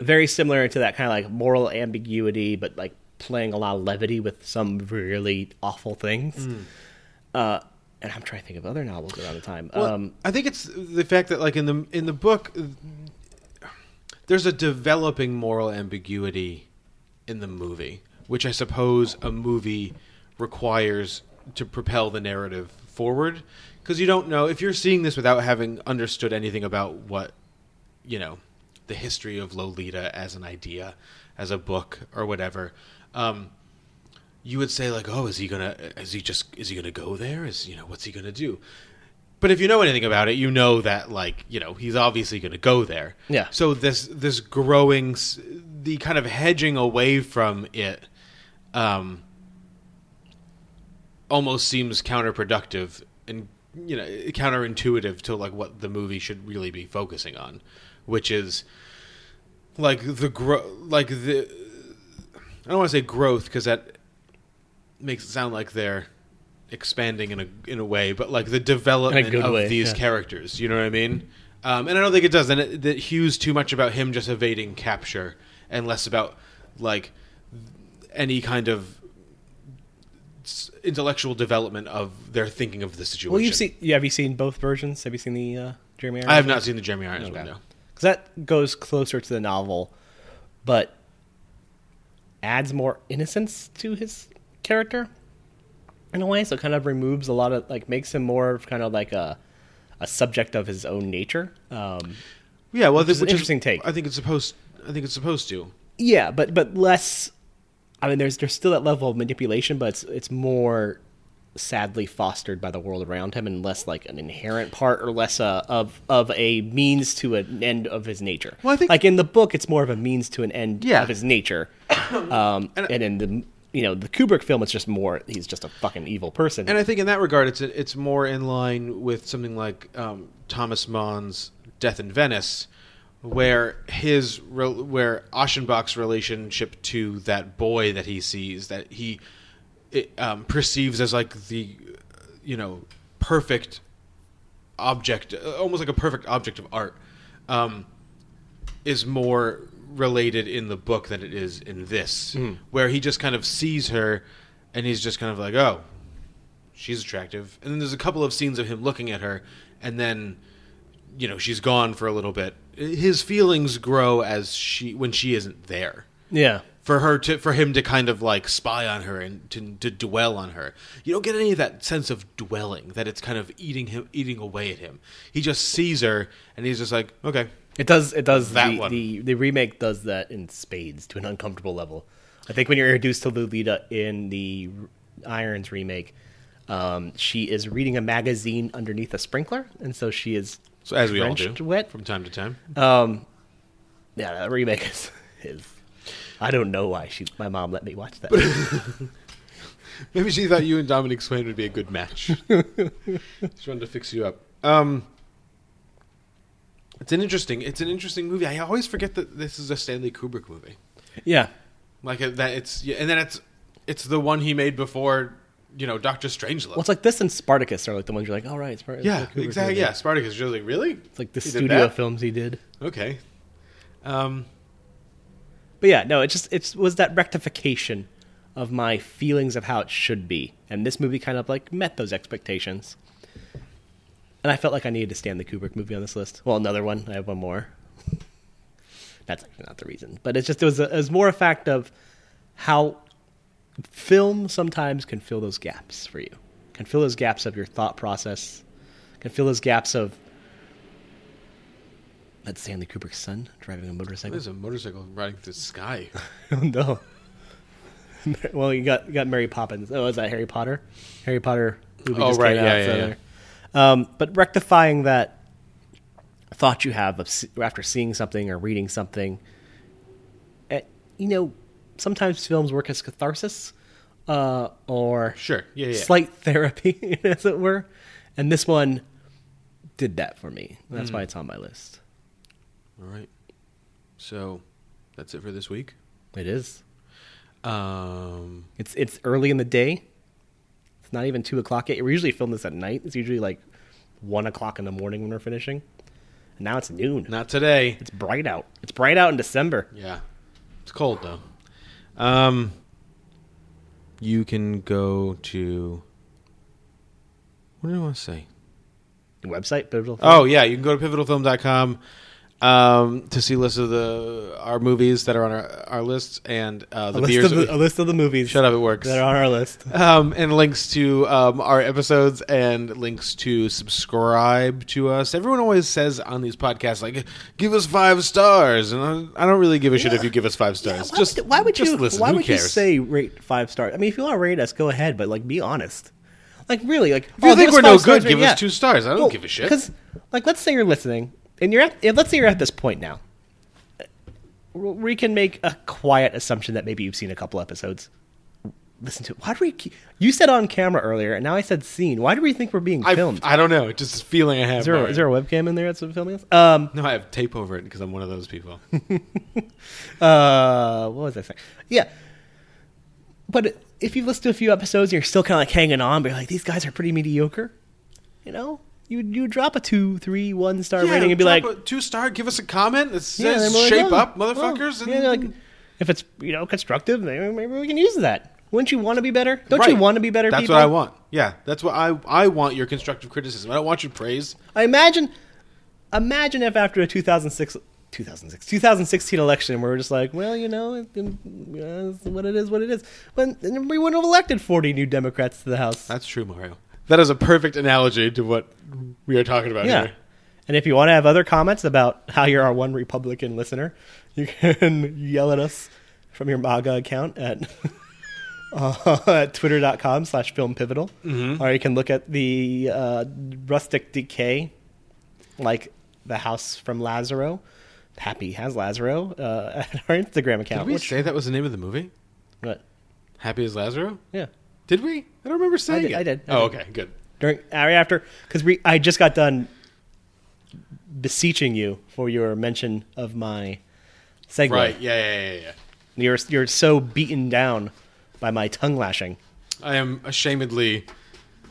very similar to that kind of like moral ambiguity, but like playing a lot of levity with some really awful things. Uh, and I'm trying to think of other novels around the time. Well, um, I think it's the fact that like in the in the book, there's a developing moral ambiguity in the movie, which I suppose a movie requires to propel the narrative forward. Because you don't know if you're seeing this without having understood anything about what you know the history of Lolita as an idea, as a book or whatever. Um, you would say like, oh, is he gonna? Is he just? Is he gonna go there? Is you know what's he gonna do? But if you know anything about it, you know that like you know he's obviously going to go there. Yeah. So this this growing, the kind of hedging away from it, um, almost seems counterproductive and you know counterintuitive to like what the movie should really be focusing on, which is like the grow like the I don't want to say growth because that makes it sound like they're expanding in a in a way, but like the development of way, these yeah. characters. You know what I mean? Um, and I don't think it does. And it, that Hughes too much about him just evading capture and less about like any kind of intellectual development of their thinking of the situation. Well, you've seen. Yeah, have you seen both versions? Have you seen the uh, Jeremy? Irons I have not seen the Jeremy Irons one. No. Because that goes closer to the novel, but adds more innocence to his character in a way. So it kind of removes a lot of like makes him more of kind of like a a subject of his own nature. Um, Yeah, well, this is an interesting take. I think it's supposed. I think it's supposed to. Yeah, but but less. I mean, there's there's still that level of manipulation, but it's it's more sadly fostered by the world around him, and less like an inherent part, or less uh, of of a means to an end of his nature. Well, I think- like in the book, it's more of a means to an end Yeah. of his nature, um, and, in the you know the Kubrick film, it's just more he's just a fucking evil person. And I think in that regard, it's it's more in line with something like um, Thomas Mann's Death in Venice, where his where Aschenbach's relationship to that boy that he sees that he it, um, perceives as like the you know perfect object, uh, almost like a perfect object of art, um, is more related in the book than it is in this, where he just kind of sees her, and he's just kind of like, oh, she's attractive, and then there's a couple of scenes of him looking at her, and then you know she's gone for a little bit. His feelings grow as she when she isn't there. Yeah, for her to for him to kind of like spy on her and to, to dwell on her. You don't get any of that sense of dwelling that it's kind of eating him eating away at him. He just sees her and he's just like, okay, it does it does That the, one. the the remake does that in spades to an uncomfortable level. I think when you're introduced to Lolita in the Irons remake, um, she is reading a magazine underneath a sprinkler, and so she is so as we all drenched do wet. from time to time. Um, yeah, that remake is, is. I don't know why she. My mom let me watch that. Maybe she thought you and Dominique Swain would be a good match. she wanted to fix you up. Um, it's an interesting. It's an interesting movie. I always forget that this is a Stanley Kubrick movie. yeah, Like uh, that. It's yeah, and then it's it's the one he made before you know Doctor Strangelove. well, it's like this and Spartacus are like the ones you're like, all right, it's Spartacus. yeah, Kubrick exactly. movie. Yeah, Spartacus. You're like, really? It's like the He studio films he did. Okay. Um, But yeah, no, it just it was that rectification of my feelings of how it should be, and this movie kind of like met those expectations. And I felt like I needed to stand the Kubrick movie on this list. Well, another one. I have one more. That's actually not the reason, but it's just it was, a, it was more a fact of how film sometimes can fill those gaps for you, can fill those gaps of your thought process, can fill those gaps of. That's Stanley Kubrick's son driving a motorcycle. there's a motorcycle riding through the sky. Oh no. well, you got you got Mary Poppins. Oh, is that Harry Potter? Harry Potter movie Oh, just right, came yeah, out. yeah, yeah. Um, but rectifying that thought you have of after seeing something or reading something, eh, you know, sometimes films work as catharsis uh, or Sure, yeah, yeah. slight therapy, as it were. And this one did that for me. That's Hmm. why it's on my list. All right. So that's it for this week. It is. Um, It's it's early in the day. It's not even two o'clock yet. We usually film this at night. It's usually like one o'clock in the morning when we're finishing. And now it's noon. not today. It's bright out. It's bright out in December. Yeah. It's cold though. Um you can go to what do I want to say? The website, pivotal. Oh yeah, you can go to pivotalfilm.com. um, to see lists of the our movies that are on our, our lists and uh, the a, list beers. of the, a list of the movies. Shut up, it works. That are on our list. um, and links to um, our episodes and links to subscribe to us. Everyone always says on these podcasts, like, "Give us five stars," and I, I don't really give a shit if you give us five stars. Why just would, why would just you? listen. Why Who would cares? you say rate five stars? I mean, if you want to rate us, go ahead, but like, be honest. Like, really, like, If you oh, think we're no good, give us yeah. two stars. I don't Well, give a shit. Because, like, let's say you're listening, and you're at, let's say you're at this point now. We can make a quiet assumption that maybe you've seen a couple episodes. Listen to why do we? Keep, you said on camera earlier, and now I said scene. Why do we think we're being I, filmed? I don't know. Just a feeling I have. is, there, is there a webcam in there that's filming us? Um, no, I have tape over it because I'm one of those people. uh, what was I saying? Yeah, but if you've listened to a few episodes and you're still kind of like hanging on, but you're like, these guys are pretty mediocre, you know, you you drop a two, three, one star Yeah, rating and be like, a two star. Give us a comment that says we're like, "shape oh, up, well, motherfuckers." yeah, and- they're like, if it's you know constructive, maybe, maybe we can use that. Wouldn't you want to be better? Don't Right. you want to be better? That's people? what I want. Yeah, that's what I I want. Your constructive criticism. I don't want your praise. I imagine, imagine if after a 2006, 2006, 2016 election, we were just like, well, you know, it, it, it's what it is, what it is. But we wouldn't have elected 40 new Democrats to the House. That's true, Mario. That is a perfect analogy to what we are talking about yeah. here. And if you want to have other comments about how you're our one Republican listener, you can yell at us from your MAGA account at, uh, at twitter.com slash film pivotal. Mhm. Or you can look at the uh, rustic decay, like the house from Lazzaro. Happy as Lazzaro uh, at our Instagram account. Did we which- say that was the name of the movie? What? Happy as Lazzaro? Yeah. Did we? I don't remember I saying did. it. I did. I oh, did. okay, good. During right after because we I just got done beseeching you for your mention of my segue. Right. Yeah, yeah, yeah, yeah. You're you're so beaten down by my tongue lashing. I am ashamedly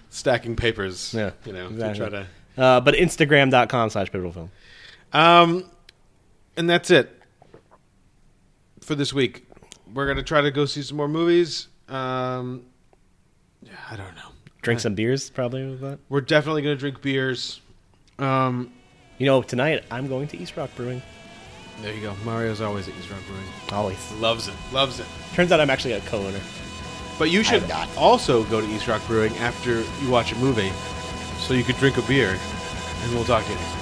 stacking papers. Yeah, you know, exactly. to try to. Uh, but Instagram.com slash pivotal film. Um, and that's it for this week. We're gonna try to go see some more movies. Um, I don't know. Drink some beers, probably with that. We're definitely gonna drink beers. Um, You know, tonight I'm going to East Rock Brewing. there you go. Mario's always at East Rock Brewing. Always. Loves it. Loves it. Turns out I'm actually a co-owner. But you should I'm not. also go to East Rock Brewing after you watch a movie, so you could drink a beer, and we'll talk to you next. week.